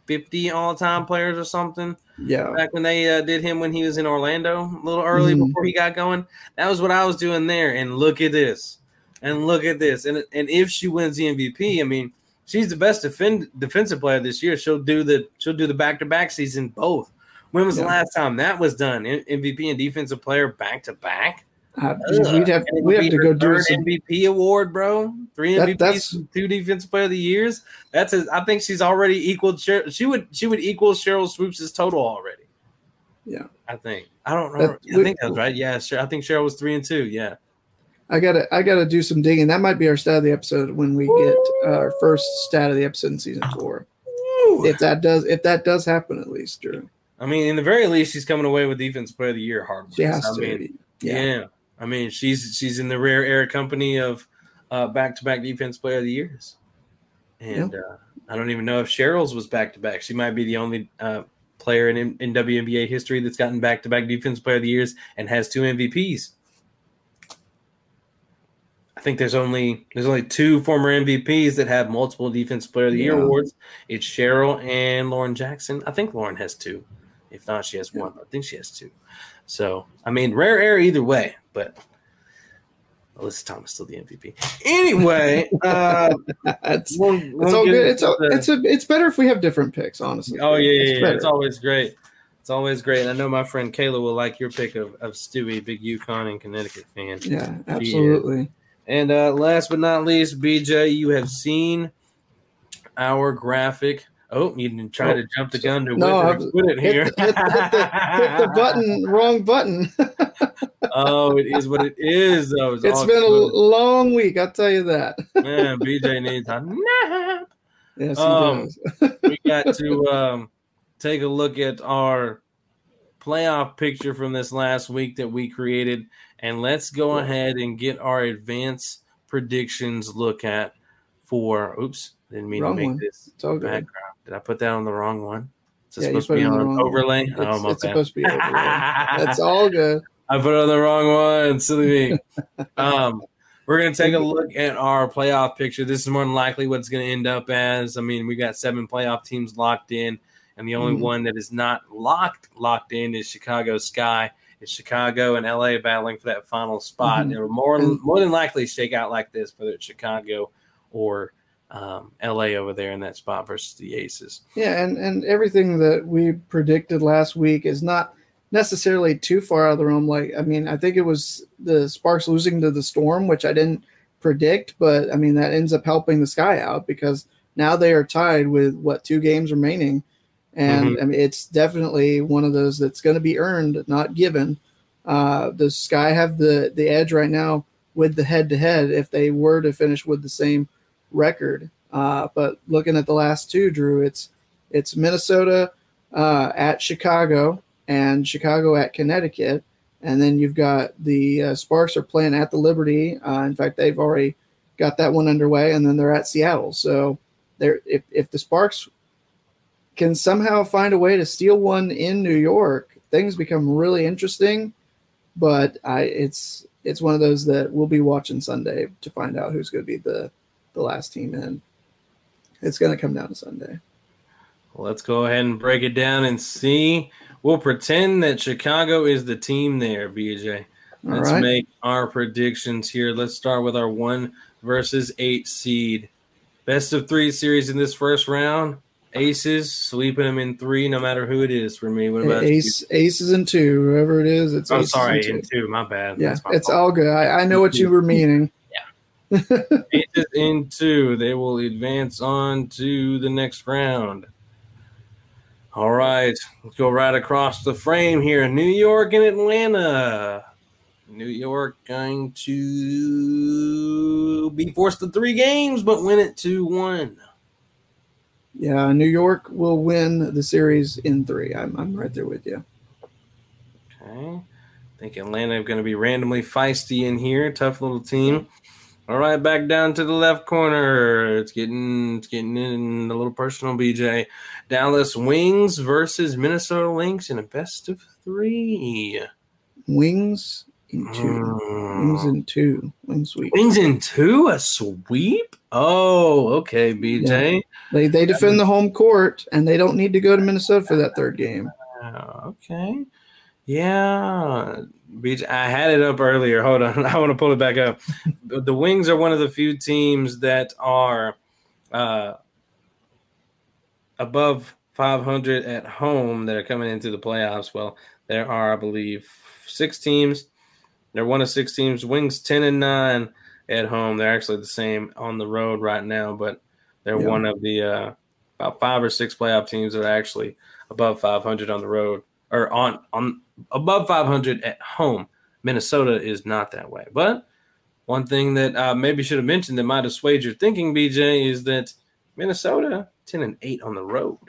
fifty all time players or something Yeah, back when they uh, did him when he was in Orlando a little early Mhm. before he got going. That was what I was doing there. And look at this, and look at this, and and if she wins the MVP, I mean, she's the best defend, defensive player this year. She'll do the she'll do the back to back season both. When was the last time that was done? MVP and defensive player back to back. Uh, we'd have we have to go do some. MVP award, bro. Three That- MVPs, two defensive player of the years. That's a, I think she's already equaled. She would she would equal Sheryl Swoopes' total already. Yeah. I think. I don't know. That- I think that's right. Yeah, sure. I think Sheryl was three and two. Yeah. I gotta I gotta do some digging. That might be our stat of the episode when we get our first stat of the episode in season four. If that does if that does happen, at least, Drew. I mean, in the very least, she's coming away with defense player of the year. Hard. She has I to. mean, yeah. yeah. I mean, she's she's in the rare air company of back to back defense player of the years, and uh, I don't even know if Sheryl's was back to back. She might be the only uh, player in in WNBA history that's gotten back to back defense player of the years and has two MVPs. I think there's only there's only two former MVPs that have multiple Defense Player of the Year awards. It's Sheryl and Lauren Jackson. I think Lauren has two. If not, she has one. I think she has two. So I mean, rare air either way. But Alyssa Thomas still the MVP. Anyway, <laughs> uh, it's, we'll- it's we'll all good. It's a, the- it's a, it's better if we have different picks, honestly. Oh yeah, yeah, yeah. It's always great. It's always great. I know my friend Kayla will like your pick of, of Stewie, big UConn and Connecticut fan. yeah, absolutely. And uh, last but not least, BJ, you have seen our graphic. Oh, you didn't try Oh, to jump the gun to no, I put it here. the, hit, the, hit, the, hit the button, <laughs> wrong button. oh, it is what it is. Though. It's, It's all been a long week, I'll tell you that. man. <laughs> BJ needs a nap. Yes, he Um, does. we got to um, take a look at our playoff picture from this last week that we created, and let's go ahead and get our advanced predictions look at for. Oops, didn't mean Wrong to make one. this It's all good. background. Did I put that on the wrong one? Is it Yeah, supposed to be on one. overlay? It's, oh, my it's bad. supposed to be overlay. <laughs> That's all good. I put it on the wrong one. Silly me. <laughs> um, we're going to take a look at our playoff picture. This is more than likely what it's going to end up as. I mean, we got seven playoff teams locked in, and the only Mhm. one that is not locked locked in is Chicago Sky. It's Chicago and LA battling for that final spot. Mhm. It will more more than likely shake out like this, whether it's Chicago or um, LA over there in that spot versus the Aces. Yeah, and, and everything that we predicted last week is not necessarily too far out of the realm. Like, I mean, I think it was the Sparks losing to the Storm, which I didn't predict, but I mean, that ends up helping the Sky out because now they are tied with what two games remaining. And I mean, it's definitely one of those that's going to be earned, not given. Uh, the Sky have the, the edge right now with the head to head if they were to finish with the same record. Uh, but looking at the last two, Drew, it's it's Minnesota uh, at Chicago and Chicago at Connecticut, and then you've got the uh, Sparks are playing at the Liberty. Uh, in fact, they've already got that one underway, and then they're at Seattle. So, they're if if the Sparks can somehow find a way to steal one in New York, things become really interesting. But I, it's it's one of those that we'll be watching Sunday to find out who's going to be the the last team in. It's going to come down to Sunday. Let's go ahead and break it down and see. We'll pretend that Chicago is the team there, BJ. Let's right. make our predictions here. Let's start with our one versus eight seed. Best of three series in this first round. Aces sweeping them in three, no matter who it is for me. What about you? Ace, aces and two, whoever it is. It's Oh, aces sorry, and in two. two. My bad. Yeah, my it's fault. all good. I, I know what you were meaning. Aces in two. They will advance on to the next round. All right, let's go right across the frame here. New York and Atlanta. New York going to be forced to three games, but win it 2 1. Yeah, New York will win the series in three. I'm, I'm right there with you. Okay. I think Atlanta going to be randomly feisty in here. Tough little team. All right, back down to the left corner. It's getting it's getting in a little personal, BJ. Dallas Wings versus Minnesota Lynx in a best of three. Wings in two. Wings Mm. in two. Wing sweep. Wings in two, a sweep. Oh, okay, BJ. They they defend the home court and they don't need to go to Minnesota for that third game. Oh, okay. Yeah. Beach, I had it up earlier. Hold on. <laughs> I want to pull it back up. the, the Wings are one of the few teams that are uh, above 500 at home that are coming into the playoffs. Well, there are, I believe, six teams. They're one of six teams. Wings 10 and 9 at home. They're actually the same on the road right now, but they're Yeah. one of the uh, about five or six playoff teams that are actually above 500 on the road or on on above 500 at home. Minnesota is not that way. But one thing that uh, maybe should have mentioned that might have swayed your thinking, BJ, is that Minnesota 10 and 8 on the road,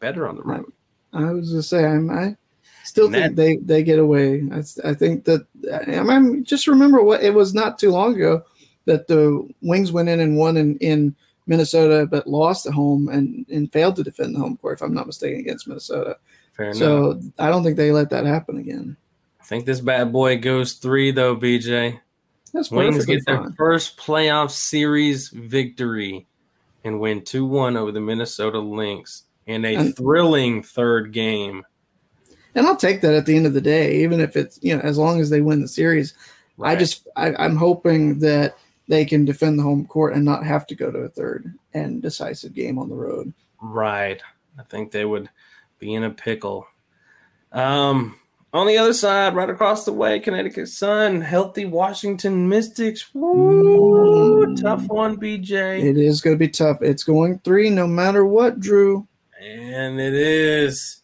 better on the road. I was just say I'm I still think they they get away. I, I think that I mean, just remember what it was not too long ago that the Wings went in and won in, in Minnesota, but lost at home and and failed to defend the home court, if I'm not mistaken, against Minnesota. Fair so enough. I don't think they let that happen again. I think this bad boy goes three though, BJ. That's Wings get fine. their first playoff series victory and win 2 1 over the Minnesota Lynx in a and, thrilling third game. And I'll take that at the end of the day, even if it's, you know, as long as they win the series. Right. I just, I, I'm hoping that they can defend the home court and not have to go to a third and decisive game on the road. Right. I think they would be in a pickle. Um, on the other side, right across the way, Connecticut Sun, healthy Washington Mystics. Woo, mm. tough one, BJ. It is going to be tough. It's going three no matter what, Drew. And it is.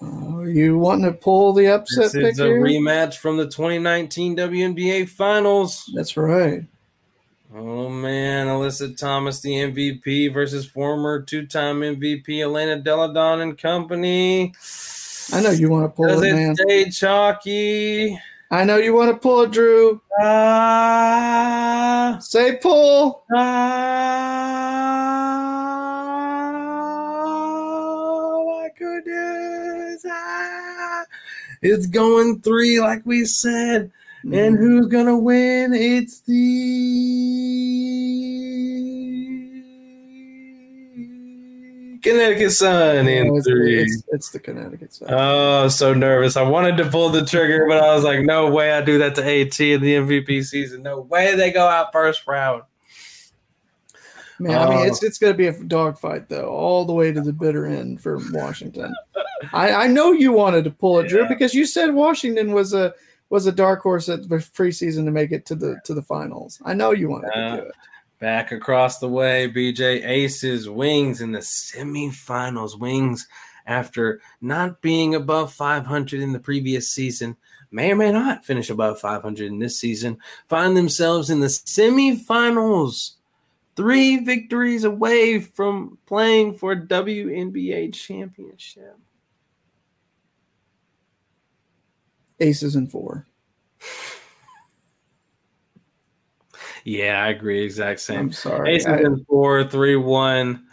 Oh, you wanting to pull the upset this pick is a here? rematch from the 2019 WNBA Finals. That's right. Oh man, Alyssa Thomas, the MVP, versus former two-time MVP Elena Delle Donne and company. I know you want to pull Does it, man. Stay chalky. I know you want to pull it, Drew. Uh, Say pull. Oh my goodness. Ah. It's going three, like we said. Mm-hmm. And who's gonna win? It's the Connecticut Sun in it's, three. It's, it's, the Connecticut Sun. Oh, so nervous. I wanted to pull the trigger, but I was like, no way I do that to AT in the MVP season. No way they go out first round. Man, I mean, it's it's going to be a dogfight though, all the way to the bitter end for Washington. I, I know you wanted to pull it, yeah. Drew, because you said Washington was a was a dark horse at the preseason to make it to the to the finals. I know you wanted uh, to do it. Back across the way, BJ Aces Wings in the semifinals. Wings, after not being above 500 in the previous season, may or may not finish above 500 in this season, find themselves in the semifinals. Three victories away from playing for WNBA championship. Aces and four. Yeah, I agree. Exact same. I'm sorry. Aces I, in four, three, one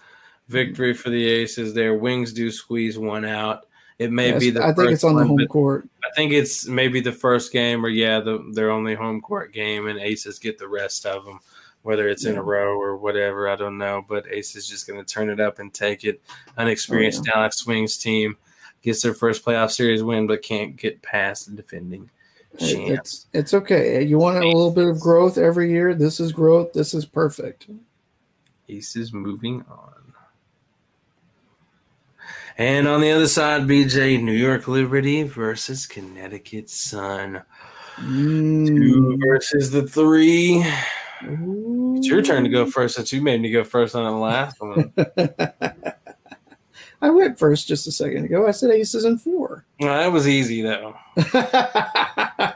victory for the Aces. Their wings do squeeze one out. It may yes, be the. I think it's on the home court. I think it's maybe the first game, or yeah, the, their only home court game, and Aces get the rest of them, whether it's yeah. in a row or whatever. I don't know, but Aces just going to turn it up and take it. Unexperienced oh, yeah. Dallas Wings team gets their first playoff series win, but can't get past the defending it's it's okay. You want a little bit of growth every year. This is growth. This is perfect. Ace is moving on. And on the other side, BJ, New York Liberty versus Connecticut Sun. Mm. Two versus the three. Ooh. It's your turn to go first since you made me go first on the last one. <laughs> I went first just a second ago. I said aces and four. Well, that was easy though. <laughs>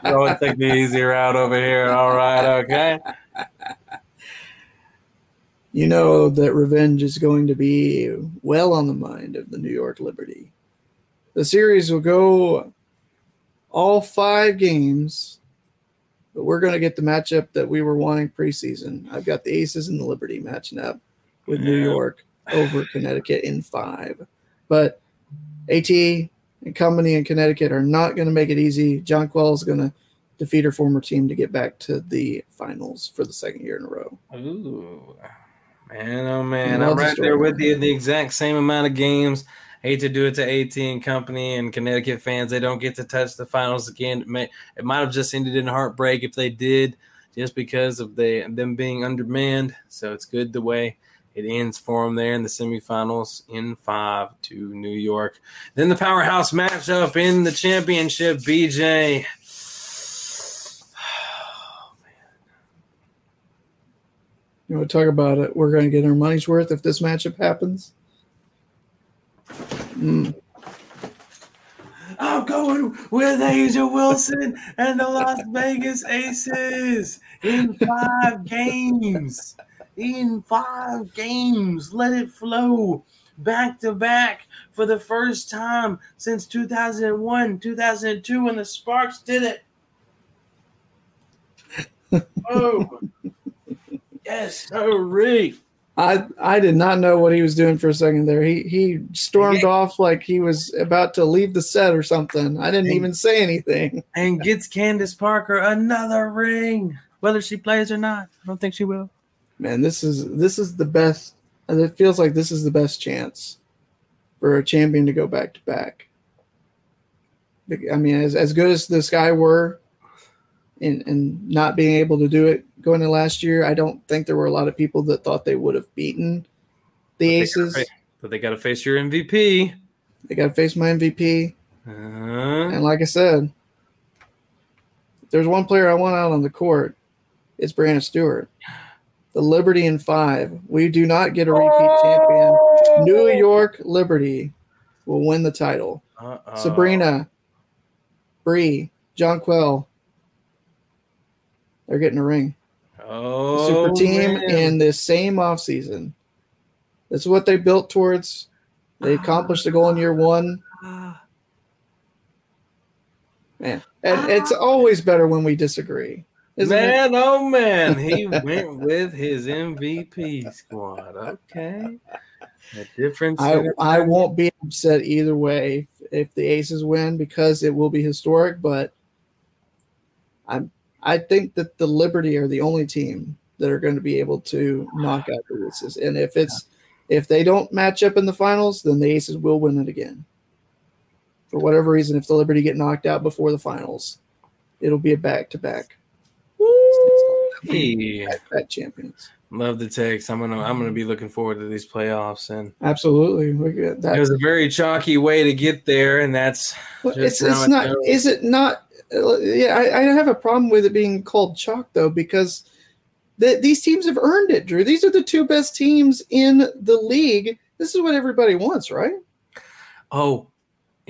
Don't take the easy route over here. All right, okay. You know that revenge is going to be well on the mind of the New York Liberty. The series will go all five games, but we're going to get the matchup that we were wanting preseason. I've got the Aces and the Liberty matching up with. New York over Connecticut in five. But AT and company in Connecticut are not going to make it easy. Jonquel is going to defeat her former team to get back to the finals for the second year in a row. Ooh, man, oh man, I'm right there with you. The exact same amount of games. Hate to do it to AT and company and Connecticut fans. They don't get to touch the finals again. It, may, it might have just ended in heartbreak if they did, just because of they them being undermanned. So it's good the way it ends for them there in the semifinals in five to New York. Then the powerhouse matchup in the championship, BJ. <sighs> You want to talk about it? We're going to get our money's worth if this matchup happens. Mm. I'm going with A'ja Wilson and the Las Vegas Aces in five games in five games. Let it flow. back to back for the first time since 2001, 2002 when the Sparks did it. <laughs> oh, yes, hurry. I I did not know what he was doing for a second there. He he stormed off like he was about to leave the set or something. I didn't even say anything. And gets Candace Parker another ring, whether she plays or not. I don't think she will. Man, this is this is the best. And it feels like this is the best chance for a champion to go back to back. I mean, as as good as this guy were, and and not being able to do it going to last year, I don't think there were a lot of people that thought they would have beaten the But they Aces. gotta- But they got to face your MVP. They got to face my MVP, Uh, and like I said, there's one player I want out on the court, it's Breanna Stewart. The Liberty in five. We do not get a repeat oh. champion. New York Liberty will win the title. uh-oh. Sabrina, Bree, Jonquel. They're getting a ring. Oh, Super team man. in the same offseason. That's what they built towards. They accomplished the goal in year one. Ah. Man, and it's ah. always better when we disagree. Isn't it? man, oh man, he went with his MVP squad. Okay, a difference. I, I won't be upset either way if the Aces win because it will be historic. But I'm I think that the Liberty are the only team that are going to be able to knock out the Aces, and if it's if they don't match up in the finals, then the Aces will win it again. For whatever reason, if the Liberty get knocked out before the finals, it'll be a back to back. Hey, At champions, love the text. I'm gonna I'm gonna be looking forward to these playoffs, and absolutely. Look at it that. was a very chalky way to get there, and that's Well, it's it's not. Is it not? Yeah, I, I have a problem with it being called chalk though because the, these teams have earned it, Drew. These are the two best teams in the league. This is what everybody wants, right? oh,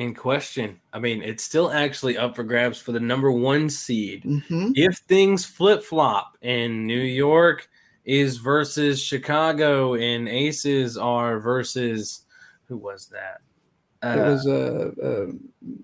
in question. I mean, it's still actually up for grabs for the number one seed. Mm-hmm. if things flip flop and New York is versus Chicago and Aces are versus who was that? it was uh, uh,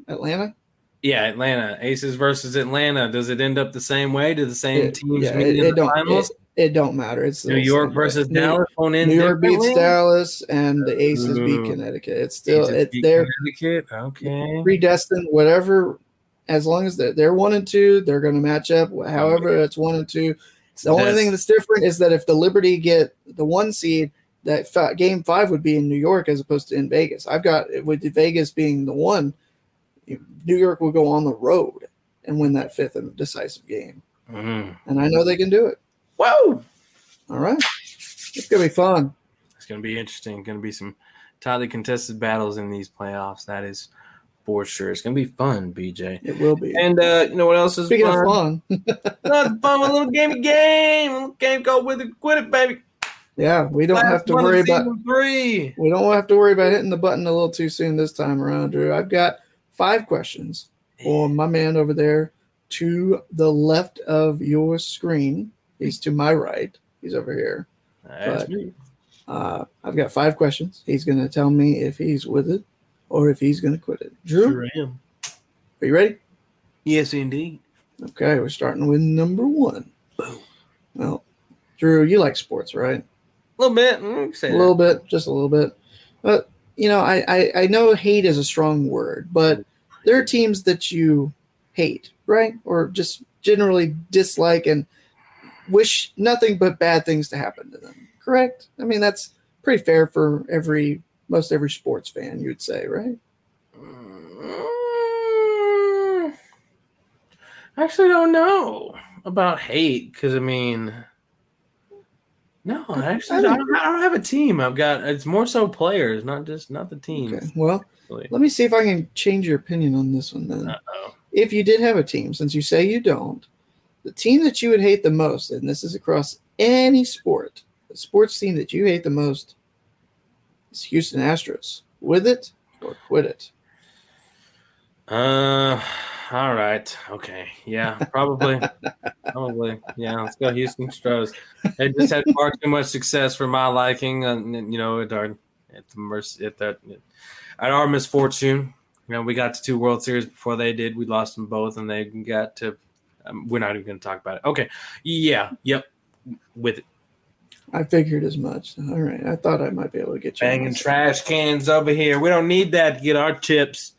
Atlanta. yeah, Atlanta. Aces versus Atlanta. Does it end up the same way? Do the same It, teams yeah, meet it, in it the finals? It, it don't matter. It's New York versus New, Dallas won't New York beats? Dallas, and the Aces beat Connecticut. It's still Aces it's they're Connecticut. Okay. predestined. Whatever, as long as they're, they're one and two, they're going to match up. However, it's one and two. The only thing that's different is that if the Liberty get the one seed, that fa- game five would be in New York as opposed to in Vegas. I've got with Vegas being the one, New York will go on the road and win that fifth and decisive game. Mm. And I know they can do it. Whoa. All right. It's going to be fun. It's going to be interesting. Going to be some tightly contested battles in these playoffs. That is for sure. It's going to be fun, BJ. It will be. And uh, you know what else is Speaking fun? of fun, Not fun, <laughs> a little gamey game, a little game go with it, quit it, baby. yeah, we don't Last have to worry about three. we don't have to worry about hitting the button a little too soon this time around, Drew. I've got five questions for my man over there to the left of your screen. He's to my right. He's over here. That's But- me. Uh, I've got five questions. He's going to tell me if he's with it or if he's going to quit it. Drew, Sure am. are you ready? Yes, indeed. Okay, we're starting with number one. Boom. Well, Drew, you like sports, right? A little bit. mm, say a that. little bit, just a little bit. But you know, I, I I know hate is a strong word, but there are teams that you hate, right? Or just generally dislike and wish nothing but bad things to happen to them. Correct? I mean, that's pretty fair for every most every sports fan, you'd say, right? Mm, I actually don't know about hate because I mean, no, I actually I don't, I don't have a team. I've got it's more so players, not just not the team. Okay. Well, Really. let me see if I can change your opinion on this one then. Uh-oh. if you did have a team, since you say you don't, the team that you would hate the most, and this is across any sport, the sports team that you hate the most is Houston Astros. With it or quit it? Uh, all right. Okay. Yeah, probably. <laughs> probably. Yeah, let's go Houston Astros. They just had far too much success for my liking. And, you know, it are, at the mercy at that at our misfortune. You know, we got to two World Series before they did. We lost them both, and they got to. Um, we're not even going to talk about it. Okay, yeah, yep, with it. I figured as much. All right, I thought I might be able to get you. Banging trash cans over here. We don't need that to get our chips.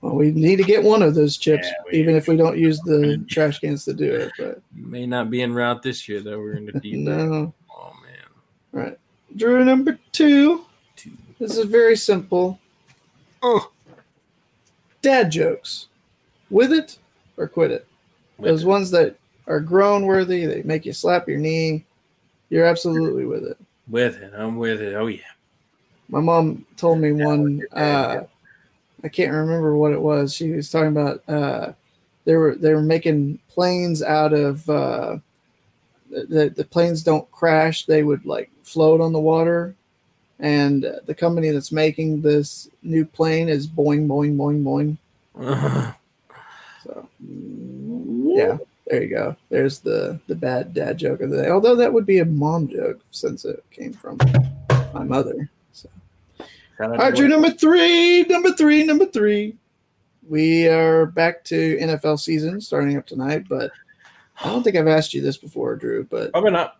Well, we need to get one of those chips, yeah, even if we don't use the <laughs> trash cans to do it. But may not be en route this year, though. We're going to need no. That. Oh man! All right, Drew number two. two. This is very simple. Oh, dad jokes, with it or quit it. With Those it. ones that are grown worthy, they make you slap your knee. You're absolutely with it. With it, I'm with it. Oh yeah. My mom told me one. Uh, I can't remember what it was. She was talking about uh, they were they were making planes out of uh, the the planes don't crash. They would like float on the water, and the company that's making this new plane is Boeing, Boeing, Boeing, Boeing. Uh-huh. <laughs> So yeah, there you go. There's the the bad dad joke of the day. Although that would be a mom joke since it came from my mother. All right, Drew, number three, number three, number three. We are back to NFL season starting up tonight, but I don't think I've asked you this before, Drew. But probably not.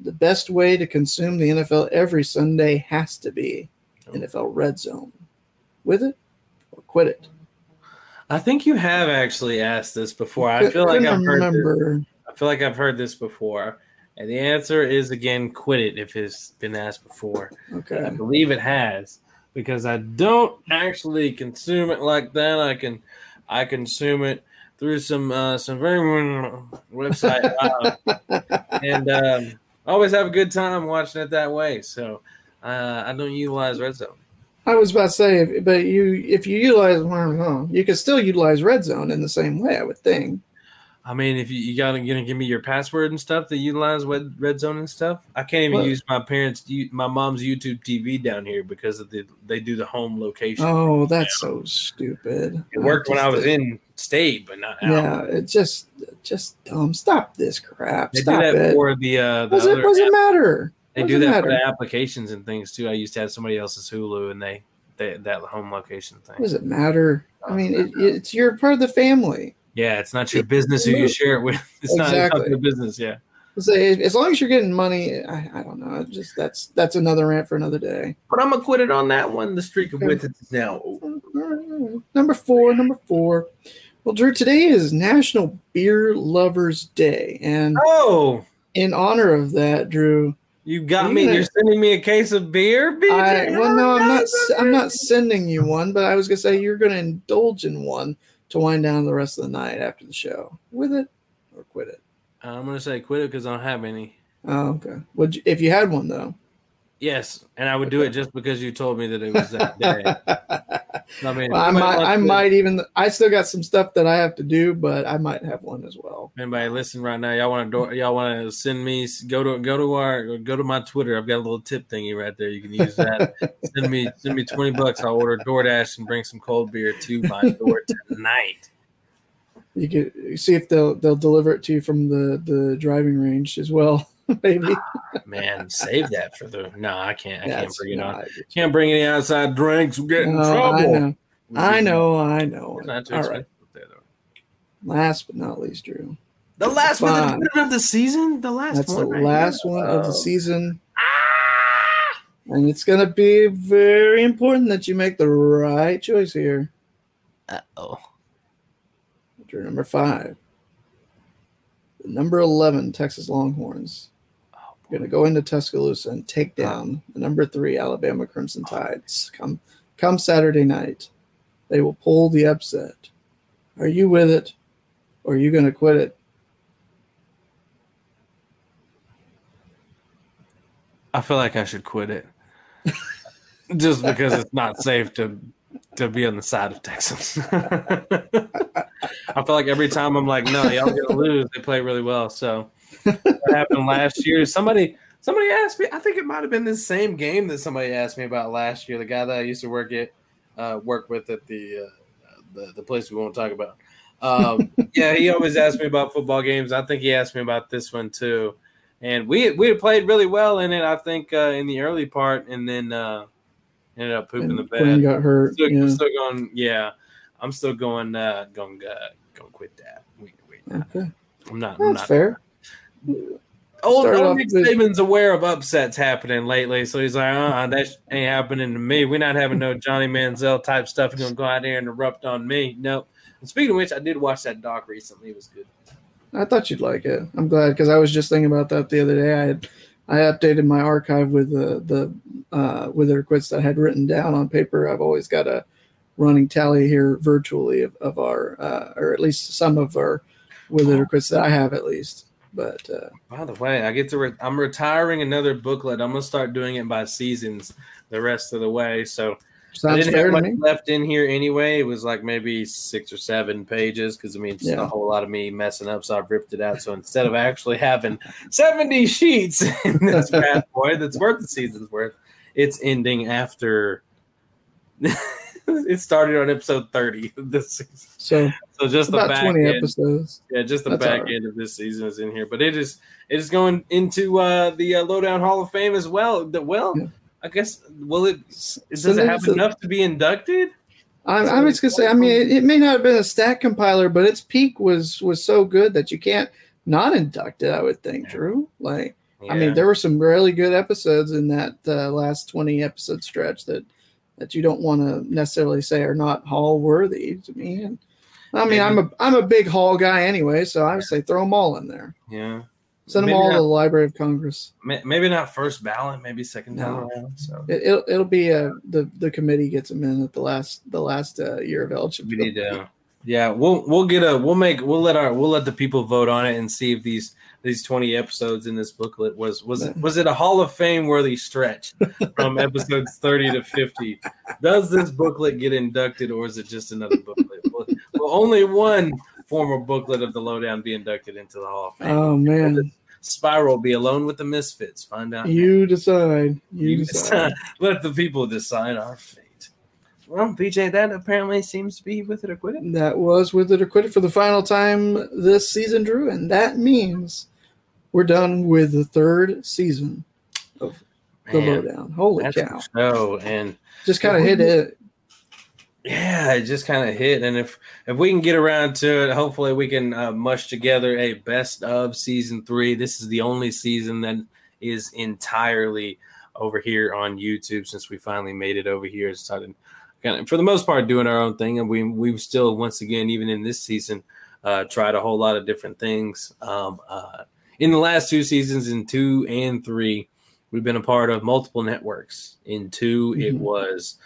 The best way to consume the NFL every Sunday has to be oh. NFL Red Zone. With it or quit it. I think you have actually asked this before. I feel like I've heard. This. I feel like I've heard this before. And the answer is again, quit it if it's been asked before. Okay. I believe it has because I don't actually consume it like that. I can I consume it through some uh, some very website uh, <laughs> and um, always have a good time watching it that way. So uh, I don't utilize Red Zone. I was about to say, but you if you utilize, you can still utilize Red Zone in the same way. I would think. I mean, if you, you gotta gonna give me your password and stuff to utilize Red, Red Zone and stuff, I can't even what? use my parents' my mom's YouTube TV down here because of the they do the home location. Oh, that's so stupid. It worked when I was in state, but not out. Yeah, it just just dumb. Stop this crap. They Stop do that it. for the. Uh, the does it does it matter? They do that matter? for the applications and things too. I used to have somebody else's Hulu, and they, they that home location thing. Does it matter? I mean, it, uh, it's you're part of the family. Yeah, it's not your business who you share it with. <laughs> It's exactly. not your business. Yeah. as long as you're getting money, I, I, don't know. Just that's that's another rant for another day. But I'm acquitted on that one. The streak of wit is now Number four. Number four. Well, Drew, today is National Beer Lovers Day, and oh, in honor of that, Drew, you got me. You're sending me a case of beer, BJ? I, well, no, I'm not. <laughs> I'm not sending you one, but I was gonna say you're gonna indulge in one to wind down the rest of the night after the show. With it or quit it? I'm gonna say quit it because I don't have any. Oh, okay. Would you, if you had one though? Yes, and I would do it just because you told me that it was that day. <laughs> I mean, well, I might, I might even. I still got some stuff that I have to do, but I might have one as well. Anybody listen right now? Y'all want to? Y'all want to send me? Go to go to our go to my Twitter. I've got a little tip thingy right there. You can use that. send me send me twenty bucks. I'll order DoorDash and bring some cold beer to my door tonight. You can see if they'll they'll deliver it to you from the the driving range as well. <laughs> Maybe. Man, save that for the. No, I can't. I can't bring it on. Can't bring any outside drinks. We'll get in trouble. I know. I know. I know. All right. Last but not least, Drew. The last one of the season. The last. That's one the last one oh. of the season. Ah! And it's going to be very important that you make the right choice here. Uh oh. Drew number five. The number 11 Texas Longhorns going to go into Tuscaloosa and take down the number three Alabama Crimson Tides come come Saturday night. They will pull the upset. Are you with it, or are you going to quit it? I feel like I should quit it, <laughs> just because it's not safe to to be on the side of Texas. <laughs> I feel like every time I'm like, no, y'all gonna lose. They play really well, so what happened last year. Somebody somebody asked me. I think it might have been the same game that somebody asked me about last year. The guy that I used to work at uh, work with at the, uh, the the place we won't talk about. Um, <laughs> yeah, he always asked me about football games. I think he asked me about this one too. and we we played really well in it. I think uh, in the early part, and then uh, ended up pooping And the Quinn bed. got hurt. Still, yeah. still going, yeah. I'm still going, uh, going, uh, going quit that. We, we, Okay. I'm not. I'm That's not. fair. Old, old Nick with- Saban's aware of upsets happening lately, so he's like, uh, that ain't happening to me. We're not having no Johnny Manziel type stuff. He's gonna go out there and erupt on me. Nope. And speaking of which, I did watch that doc recently. It was good. I thought you'd like it. I'm glad because I was just thinking about that the other day. I had I updated my archive with the the uh, with the that I had written down on paper. I've always got a running tally here virtually of, of our uh, or at least some of our with the quits that I have at least. But uh, By the way, I get to. Re- I'm retiring another booklet. I'm gonna start doing it by seasons the rest of the way. So I didn't have much left in here anyway. It was like maybe six or seven pages because I mean it's Yeah. a whole lot of me messing up, so I've ripped it out. So instead of actually having seventy sheets <laughs> in this bad boy that's worth the season's worth, it's ending after. <laughs> it started on episode thirty of this season. So So just the back twenty end. episodes. Yeah, just the That's back right. end of this season is in here, but it is it is going into uh, the uh, Lowdown Hall of Fame as well. The, well, Yeah. I guess will it So does it have it's a- enough to be inducted? I'm, I'm just gonna say. I mean, it, it may not have been a stat compiler, but its peak was was so good that you can't not induct it. I would think, Drew. Like, I mean, there were some really good episodes in that uh, last 20 episode stretch that that you don't want to necessarily say are not hall worthy to me. And I mean, I'm a I'm a big hall guy anyway, so I would say throw them all in there. yeah, Send them Maybe all not- to the Library of Congress. Maybe not first ballot, maybe second No. around. So It, it'll it'll be uh the the committee gets them in at the last the last uh, year of we eligibility. need to. Yeah, we'll we'll get a we'll make we'll let our we'll let the people vote on it and see if these these 20 episodes in this booklet was was it was it a Hall of Fame worthy stretch from <laughs> episodes 30 to 50? Does this booklet get inducted or is it just another booklet? Will, will only one former booklet of the lowdown be inducted into the Hall of Fame? Oh man, Spiral be alone with the misfits. Find out. now. you decide. You, You decide. decide. Let the people decide our fate. Well, BJ, that apparently seems to be with it or quit it. That was with it or quit it for the final time this season, Drew, and that means we're done with the third season of the Man, lowdown. Holy cow! show, and Just kind of hit it. yeah, it just kind of hit. And if if we can get around to it, hopefully we can uh, mush together a best of season three. This is the only season that is entirely over here on YouTube since we finally made it over here and started kind of for the most part doing our own thing. And we we've still once again even in this season uh, tried a whole lot of different things. Um, uh, in the last two seasons, in two and three, we've been a part of multiple networks. In 2 it Mhm. was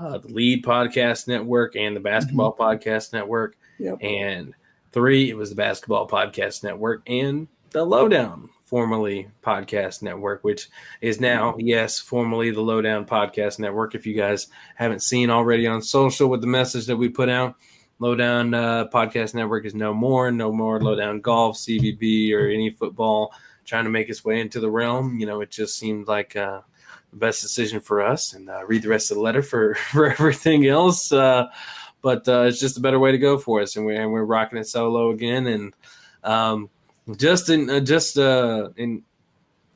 uh, the Lead Podcast Network and the Basketball Podcast Network. Yep. And three, it was the Basketball Podcast Network and the Lowdown, formerly Podcast Network, which is now, yes, formerly the Lowdown Podcast Network. If you guys haven't seen already on social with the message that we put out, Lowdown uh, Podcast Network is no more, no more Lowdown Golf, CBB, or any football trying to make its way into the realm. You know, it just seemed like uh, the best decision for us. And uh, read the rest of the letter for <laughs> for everything else. Uh, but uh, it's just a better way to go for us, and we're and we're rocking it solo again. And um, just in uh, just uh, in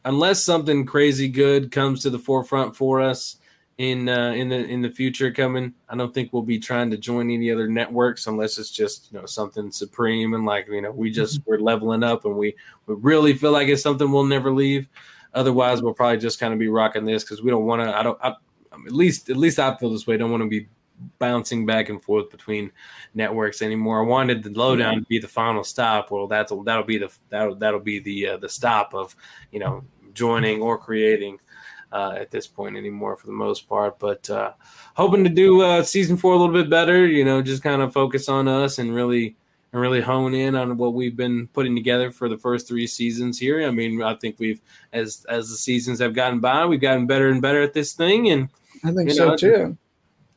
unless something crazy good comes to the forefront for us in uh, in the in the future coming, I don't think we'll be trying to join any other networks unless it's just you know something supreme and like you know we just we're leveling up and we we really feel like it's something we'll never leave. Otherwise, we'll probably just kind of be rocking this because we don't want to. I don't. I, at least at least I feel this way. Don't want to be bouncing back and forth between networks anymore. I wanted the lowdown to be the final stop. Well, that's that'll be the that'll that'll be the uh, the stop of you know joining or creating uh, at this point anymore for the most part. But uh, hoping to do uh, season four a little bit better. You know, just kind of focus on us and really and really hone in on what we've been putting together for the first three seasons here. I mean, I think we've as as the seasons have gotten by, we've gotten better and better at this thing, and I think so know, too.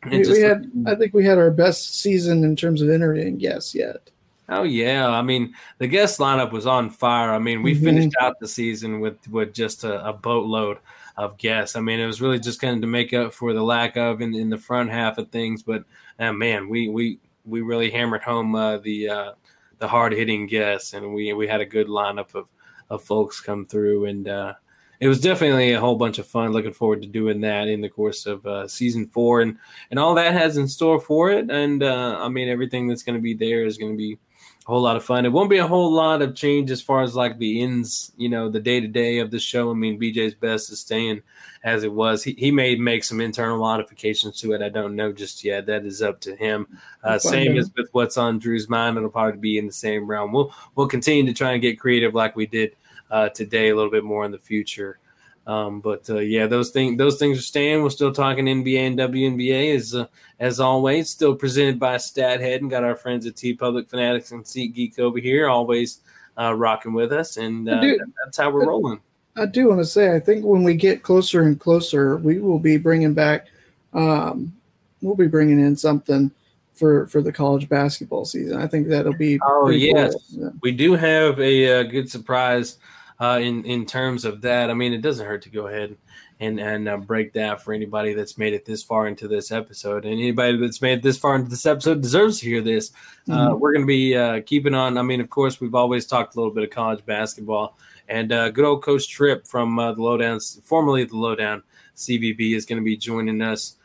We, we had, I think we had our best season in terms of interviewing guests yet. Oh yeah, I mean the guest lineup was on fire. I mean we Mhm. finished out the season with with just a, a boatload of guests. I mean it was really just kind of to make up for the lack of in, in the front half of things. But uh, man, we we we really hammered home uh, the uh, the hard hitting guests, and we we had a good lineup of of folks come through, and uh, it was definitely a whole bunch of fun. Looking forward to doing that in the course of uh, season four, and and all that has in store for it. And uh, I mean, everything that's going to be there is going to be a whole lot of fun. It won't be a whole lot of change as far as like the ends, you know, the day to day of the show. I mean, BJ's best is staying as it was. He, he may make some internal modifications to it. I don't know just yet. That is up to him. Uh, same as with what's on Drew's mind. It'll probably be in the same realm. We'll we'll continue to try and get creative like we did uh, today, a little bit more in the future. Um, but uh, yeah, those things those things are staying. We're still talking NBA and WNBA as uh, as always. Still presented by StatHead and got our friends at TeePublic Fanatics and SeatGeek over here, always uh, rocking with us, and uh, that's how we're rolling. I do want to say, I think when we get closer and closer, we will be bringing back, um, we'll be bringing in something for for the college basketball season. I think that'll be. Oh yes, cool. yeah. we do have a, a uh, good surprise uh, in in terms of that. I mean, it doesn't hurt to go ahead and and uh, break that for anybody that's made it this far into this episode, and anybody that's made it this far into this episode deserves to hear this. Uh, mm-hmm. Uh, we're going to be uh, keeping on. I mean, of course, we've always talked a little bit of college basketball, and uh, good old Coach Tripp from uh, the Lowdowns, formerly the Lowdown CBB, is going to be joining us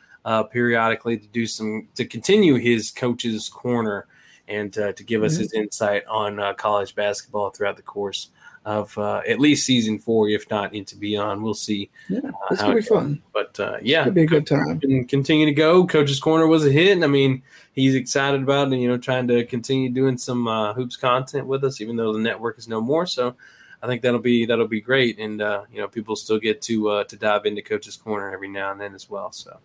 periodically to do some to continue his coach's corner and to give us mm-hmm. his insight on college basketball throughout the course of uh, at least season four, if not into beyond. We'll see. Yeah, it's uh, gonna be fun. But uh, yeah, it'll be a good time. And continue to go. Coach's Corner was a hit. and I mean, he's excited about it. You know, trying to continue doing some uh, hoops content with us, even though the network is no more. So. I think that'll be that'll be great, and uh, you know people still get to uh, to dive into Coach's Corner every now and then as well. So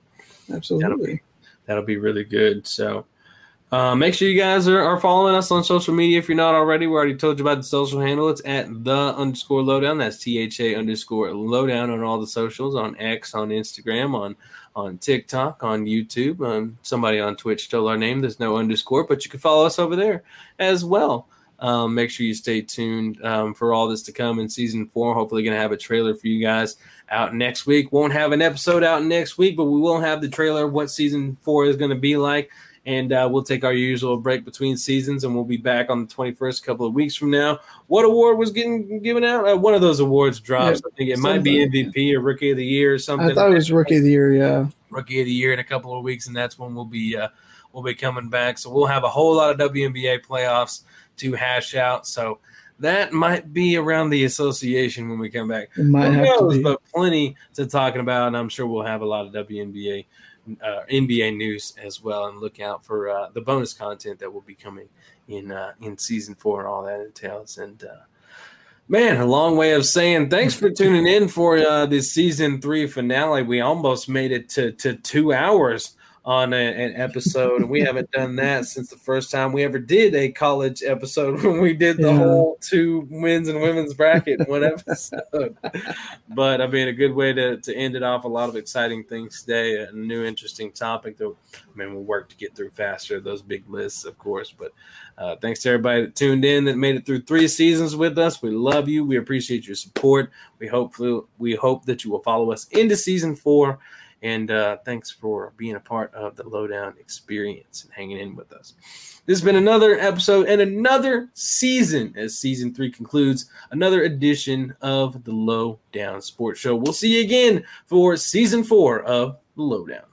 absolutely, that'll be, that'll be really good. So uh, make sure you guys are, are, following us on social media if you're not already. We already told you about the social handle. It's at the underscore lowdown. That's T H A underscore lowdown on all the socials on X, on Instagram, on on TikTok, on YouTube. Um, somebody on Twitch stole our name. There's no underscore, but you can follow us over there as well. Um, make sure you stay tuned um, for all this to come in season four. Hopefully, going to have a trailer for you guys out next week. Won't have an episode out next week, but we will have the trailer of what season four is going to be like and uh, we'll take our usual break between seasons, and we'll be back on the 21st, couple of weeks from now. What award was getting given out? Uh, one of those awards drops. Yeah, I think it might be MVP or Rookie of the Year or something. I thought it was Rookie of the Year. Yeah, Rookie of the Year in a couple of weeks, and that's when we'll be uh, we'll be coming back. So we'll have a whole lot of WNBA playoffs to hash out. So that might be around the association when we come back. It might Who have knows, to be. but plenty to talking about, and I'm sure we'll have a lot of WNBA uh, NBA news as well, and look out for uh, the bonus content that will be coming in uh, in season four and all that entails. And uh, man, a long way of saying thanks for tuning in for uh, this season three finale. We almost made it to to two hours on a, an episode, and we haven't done that since the first time we ever did a college episode <laughs> when we did the yeah. whole two men's and women's bracket in <laughs> one episode. but I mean, a good way to, to end it off. A lot of exciting things today, a new interesting topic that I mean we'll work to get through faster. Those big lists, of course, but. Uh, thanks to everybody that tuned in that made it through three seasons with us. We love you. We appreciate your support. We hope we hope that you will follow us into season four. And uh, thanks for being a part of the Lowdown experience and hanging in with us. This has been another episode and another season as season three concludes, another edition of the Lowdown Sports Show. We'll see you again for season four of the Lowdown.